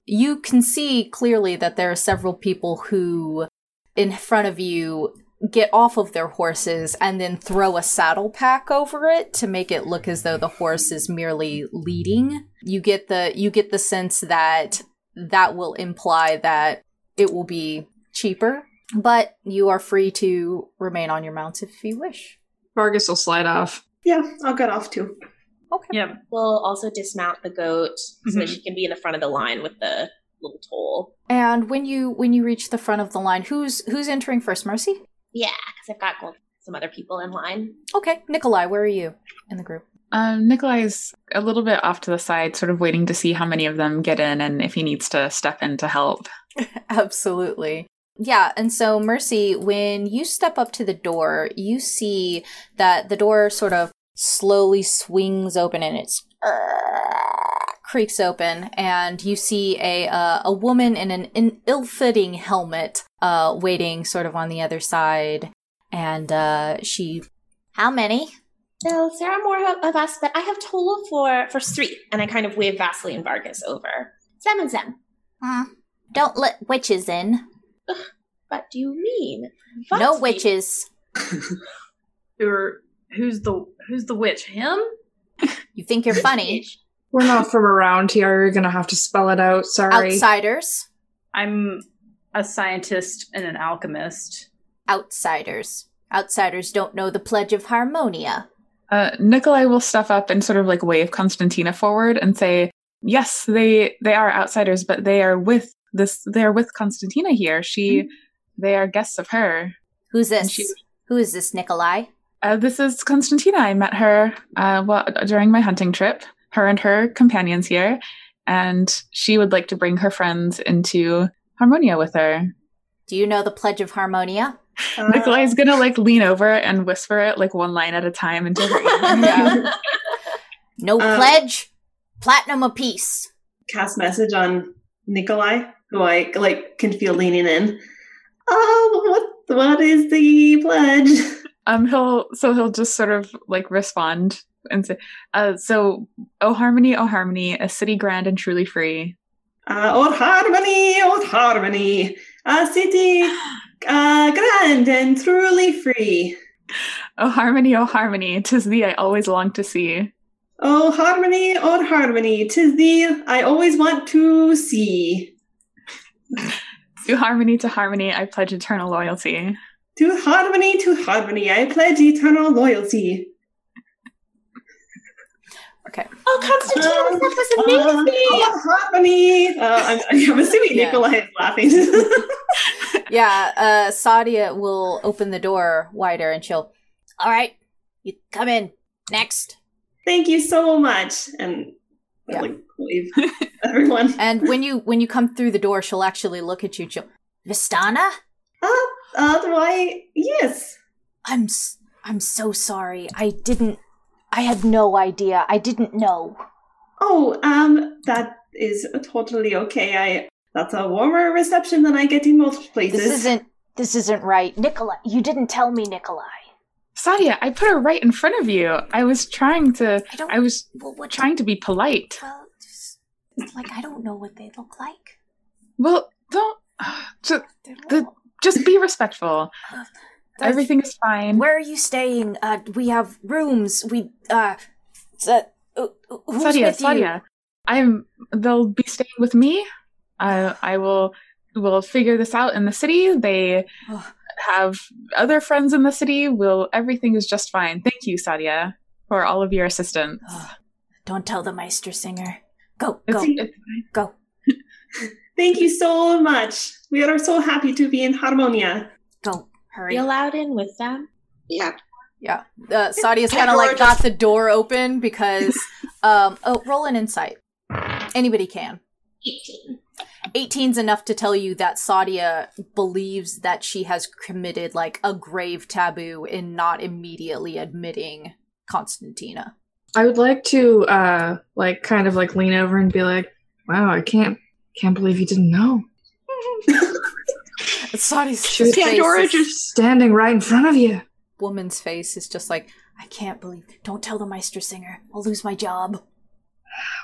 You can see clearly that there are several people who in front of you get off of their horses and then throw a saddle pack over it to make it look as though the horse is merely leading. You get the you get the sense that that will imply that it will be cheaper, but you are free to remain on your mounts if you wish.
Vargas will slide off.
Yeah, I'll get off too.
Okay.
Yeah.
We'll also dismount the goat so that
Mhm.
she can be in the front of the line with the little toll.
And when you when you reach the front of the line, who's who's entering first? Mercy.
Yeah, because I've got gold- some other people in line.
Okay, Nikolai, where are you in the group?
Um, Nikolai's a little bit off to the side, sort of waiting to see how many of them get in and if he needs to step in to help.
Absolutely. Yeah, and so Mercy, when you step up to the door, you see that the door sort of slowly swings open and it's creaks open, and you see a uh, a woman in an, an ill-fitting helmet, uh, waiting sort of on the other side, and uh, she. How many?
No, there are more of- us, but I have total for for three. And I kind of wave Vasily and Vargas over. Zem and Zem.
Don't let witches in.
What do you mean?
No witches.
Who are, who's the who's the witch? Him?
You think you're funny?
We're not from around here. You're gonna have to spell it out. Sorry.
Outsiders.
I'm a scientist and an alchemist.
Outsiders. Outsiders don't know the Pledge of Harmonia.
Uh, Nikolai will step up and sort of like wave Constantina forward and say, "Yes, they they are outsiders, but they are with this. They are with Constantina here. She, they are guests of her.
Who's
And
this?
she-
Who is this, Nikolai?
Uh, this is Constantina. I met her uh, well, during my hunting trip. Her and her companions here, and she would like to bring her friends into Harmonia with her.
Do you know the Pledge of Harmonia?
Nikolai's gonna like lean over and whisper it like one line at a time into her ear.
Yeah. No
Uh,
pledge, platinum apiece.
Cast message on Nikolai, who I like can feel leaning in. Oh, what what is the pledge?
Um, he'll so he'll just sort of like respond and say, uh, so oh harmony, oh harmony, a city grand and truly free.
Uh, oh harmony, oh harmony, a city uh, grand and truly free.
Oh harmony, oh harmony, tis thee I always long to see.
Oh harmony, oh harmony, tis thee I always want to see.
To harmony, to harmony, I pledge eternal loyalty.
To harmony, to harmony, I pledge eternal loyalty.
Okay.
Oh, Constantina, that was
Uh,
amazing.
oh, harmony. Uh, I'm, I'm assuming
Yeah.
Nikolai is laughing.
Yeah, uh, Sadia will open the door wider and she'll, all right, you come in. Next.
Thank you so much. And I,
Yeah.
like at everyone.
And when you when you come through the door, she'll actually look at you. She'll, Vistana,
Uh, uh, why, yes.
I'm I'm so sorry. I didn't. I had no idea. I didn't know.
Oh, um, that is totally okay. I that's a warmer reception than I get in most places.
This isn't. This isn't right, Nikolai. You didn't tell me, Nikolai.
Sadia, I put her right in front of you. I was trying to.
I don't.
I was
well, what?
trying to be polite.
Well, just, like I don't know what they look like.
Well, don't. Just, The- just be respectful.
That's-
Everything is fine.
Where are you staying? Uh, we have rooms. We uh, uh who's
Sadia,
with you?
I'm. They'll be staying with me. I I will will figure this out in the city. They
Ugh.
Have other friends in the city. Will everything is just fine. Thank you, Sadia, for all of your assistance.
Ugh. Don't tell the Meistersinger. Go, go,
it's
go.
Thank you so much. We are so happy to be in Harmonia.
Go. Hurry.
Be allowed in with them?
Yeah.
Yeah. Uh, Sadia's kind of like got the door open because. um. Oh, roll an insight. Anybody can.
18.
18's enough to tell you that Sadia believes that she has committed like a grave taboo in not immediately admitting Constantina.
I would like to uh like kind of like lean over and be like, "Wow, I can't can't believe you didn't know."
Sadia's
She was
face
Pandora just standing right in front of you.
woman's face is just like, I can't believe. Don't tell the Meistersinger. I'll lose my job.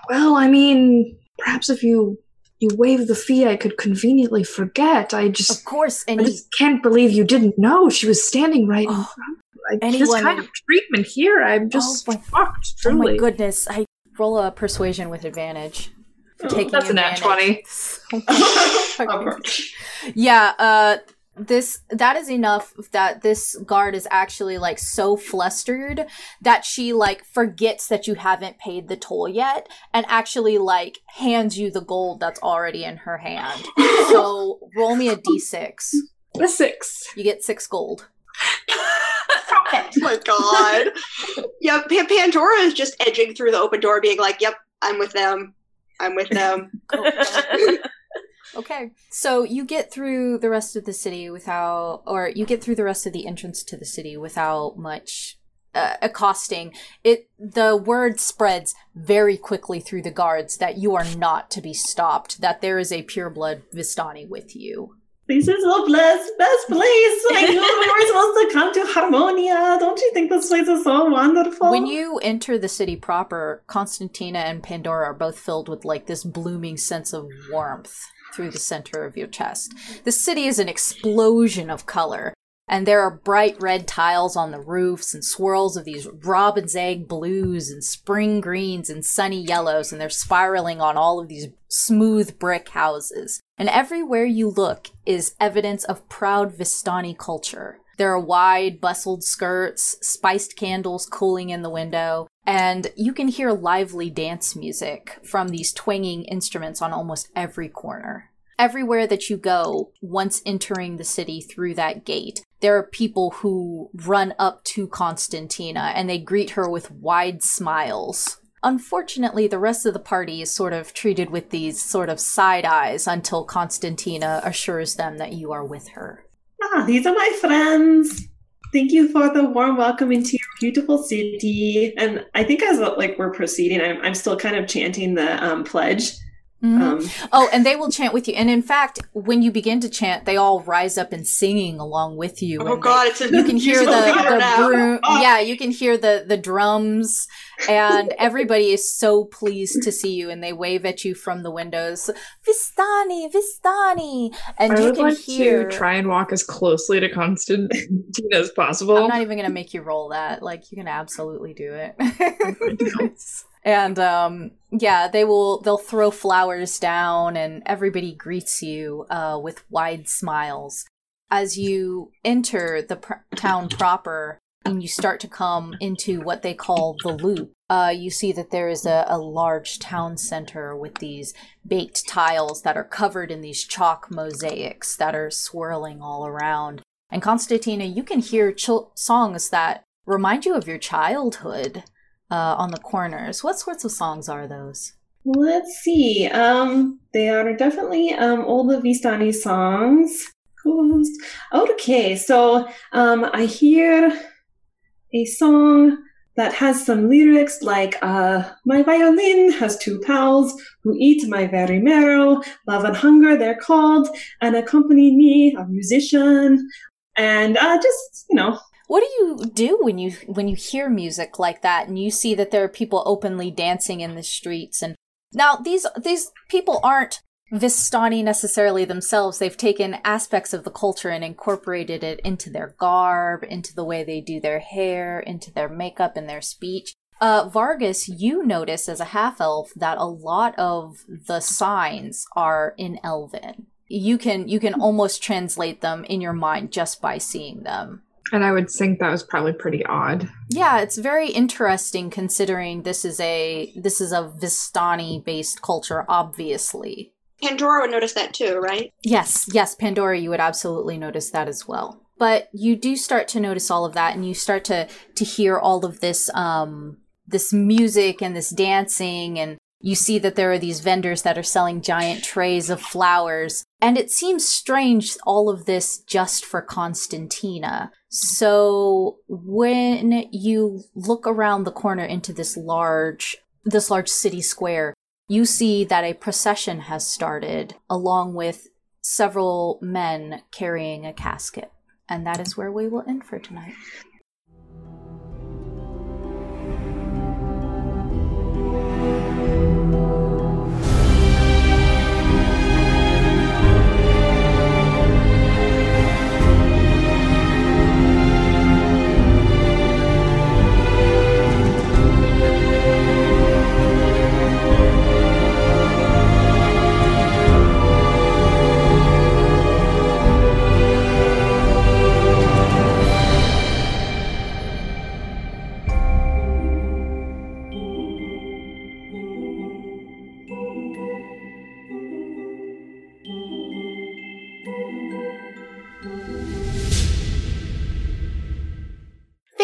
Well, I mean, perhaps if you you waive the fee, I could conveniently forget. I just Of
course,
I
any
just can't believe you didn't know. She was standing right in
Oh,
front. I, this
anyone
kind of treatment here, I'm just
Oh, my-
shocked.
Oh my goodness! I roll a persuasion with advantage.
Oh,
taking
that's a nat
advantage.
Of course.
yeah, uh this that is enough that this guard is actually like so flustered that she like forgets that you haven't paid the toll yet and actually like hands you the gold that's already in her hand. so roll me a d6.
A six.
You get six gold.
oh my god. yeah, Pa- Pandora is just edging through the open door, being like, "Yep, I'm with them. I'm with them."
Okay. So you get through the rest of the city without, or you get through the rest of the entrance to the city without much uh, accosting. It the word spreads very quickly through the guards that you are not to be stopped. That there is a pureblood Vistani with you.
This is the blessed best place. I knew we were supposed to come to Harmonia. Don't you think this place is so wonderful?
When you enter the city proper, Constantina and Pandora are both filled with like this blooming sense of warmth through the center of your chest. The city is an explosion of color, and there are bright red tiles on the roofs and swirls of these robin's egg blues and spring greens and sunny yellows, and they're spiraling on all of these smooth brick houses. And everywhere you look is evidence of proud Vistani culture. There are wide, bustled skirts, spiced candles cooling in the window, and you can hear lively dance music from these twanging instruments on almost every corner. Everywhere that you go, once entering the city through that gate, there are people who run up to Constantina and they greet her with wide smiles. Unfortunately, the rest of the party is sort of treated with these sort of side eyes until Constantina assures them that you are with her.
Ah, these are my friends. Thank you for the warm welcome into your beautiful city. And I think as like we're proceeding, I'm, I'm still kind of chanting the um, pledge.
Mhm.
Um,
oh, and they will chant with you. And in fact, when you begin to chant, they all rise up and singing along with you.
Oh
and
god, it's a
you can hear the, the broom,
Oh.
yeah you can hear the the drums and everybody is so pleased to see you and they wave at you from the windows vistani vistani and
I
you
would
can
like
hear
to try and walk as closely to Constantine as possible.
i'm not even gonna make you roll that like you can absolutely do it and um yeah they will they'll throw flowers down and everybody greets you uh with wide smiles. As you enter the pr- town proper and you start to come into what they call the loop uh, you see that there is a, a large town center with these baked tiles that are covered in these chalk mosaics that are swirling all around. And constantina you can hear chil- songs that remind you of your childhood uh, on the corners what sorts of songs are those
let's see. Um, they are definitely um, old Vistani songs. Okay? So um, I hear a song that has some lyrics like uh, My violin has two pals who eat my very marrow. Love and hunger they're called, and accompany me, a musician. And uh, just, you know,
What do you do when you when you hear music like that and you see that there are people openly dancing in the streets and now these these people aren't Vistani necessarily themselves. They've taken aspects of the culture and incorporated it into their garb, into the way they do their hair, into their makeup and their speech. Uh, Vargas, you notice as a half elf that a lot of the signs are in Elven. You can you can almost translate them in your mind just by seeing them.
And I would think that was probably pretty odd.
Yeah, it's very interesting considering this is a this is a Vistani based culture, obviously.
Pandora would notice that too, right?
Yes, yes, Pandora, you would absolutely notice that as well. But you do start to notice all of that and you start to to hear all of this um this music and this dancing and you see that there are these vendors that are selling giant trays of flowers and it seems strange all of this just for Constantina. So when you look around the corner into this large this large city square, you see that a procession has started along with several men carrying a casket. And that is where we will end for tonight.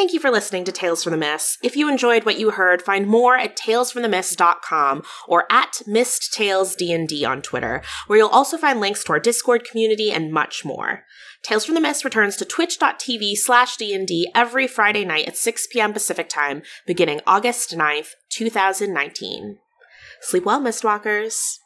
Thank you for listening to Tales from the Mist. If you enjoyed what you heard, find more at talesfromthemist.com or at Mist D&D on Twitter, where you'll also find links to our Discord community and much more. Tales from the Mist returns to twitch.tv slash D&D every Friday night at 6 p.m. Pacific Time, beginning August 9th, 2019. Sleep well, Mistwalkers.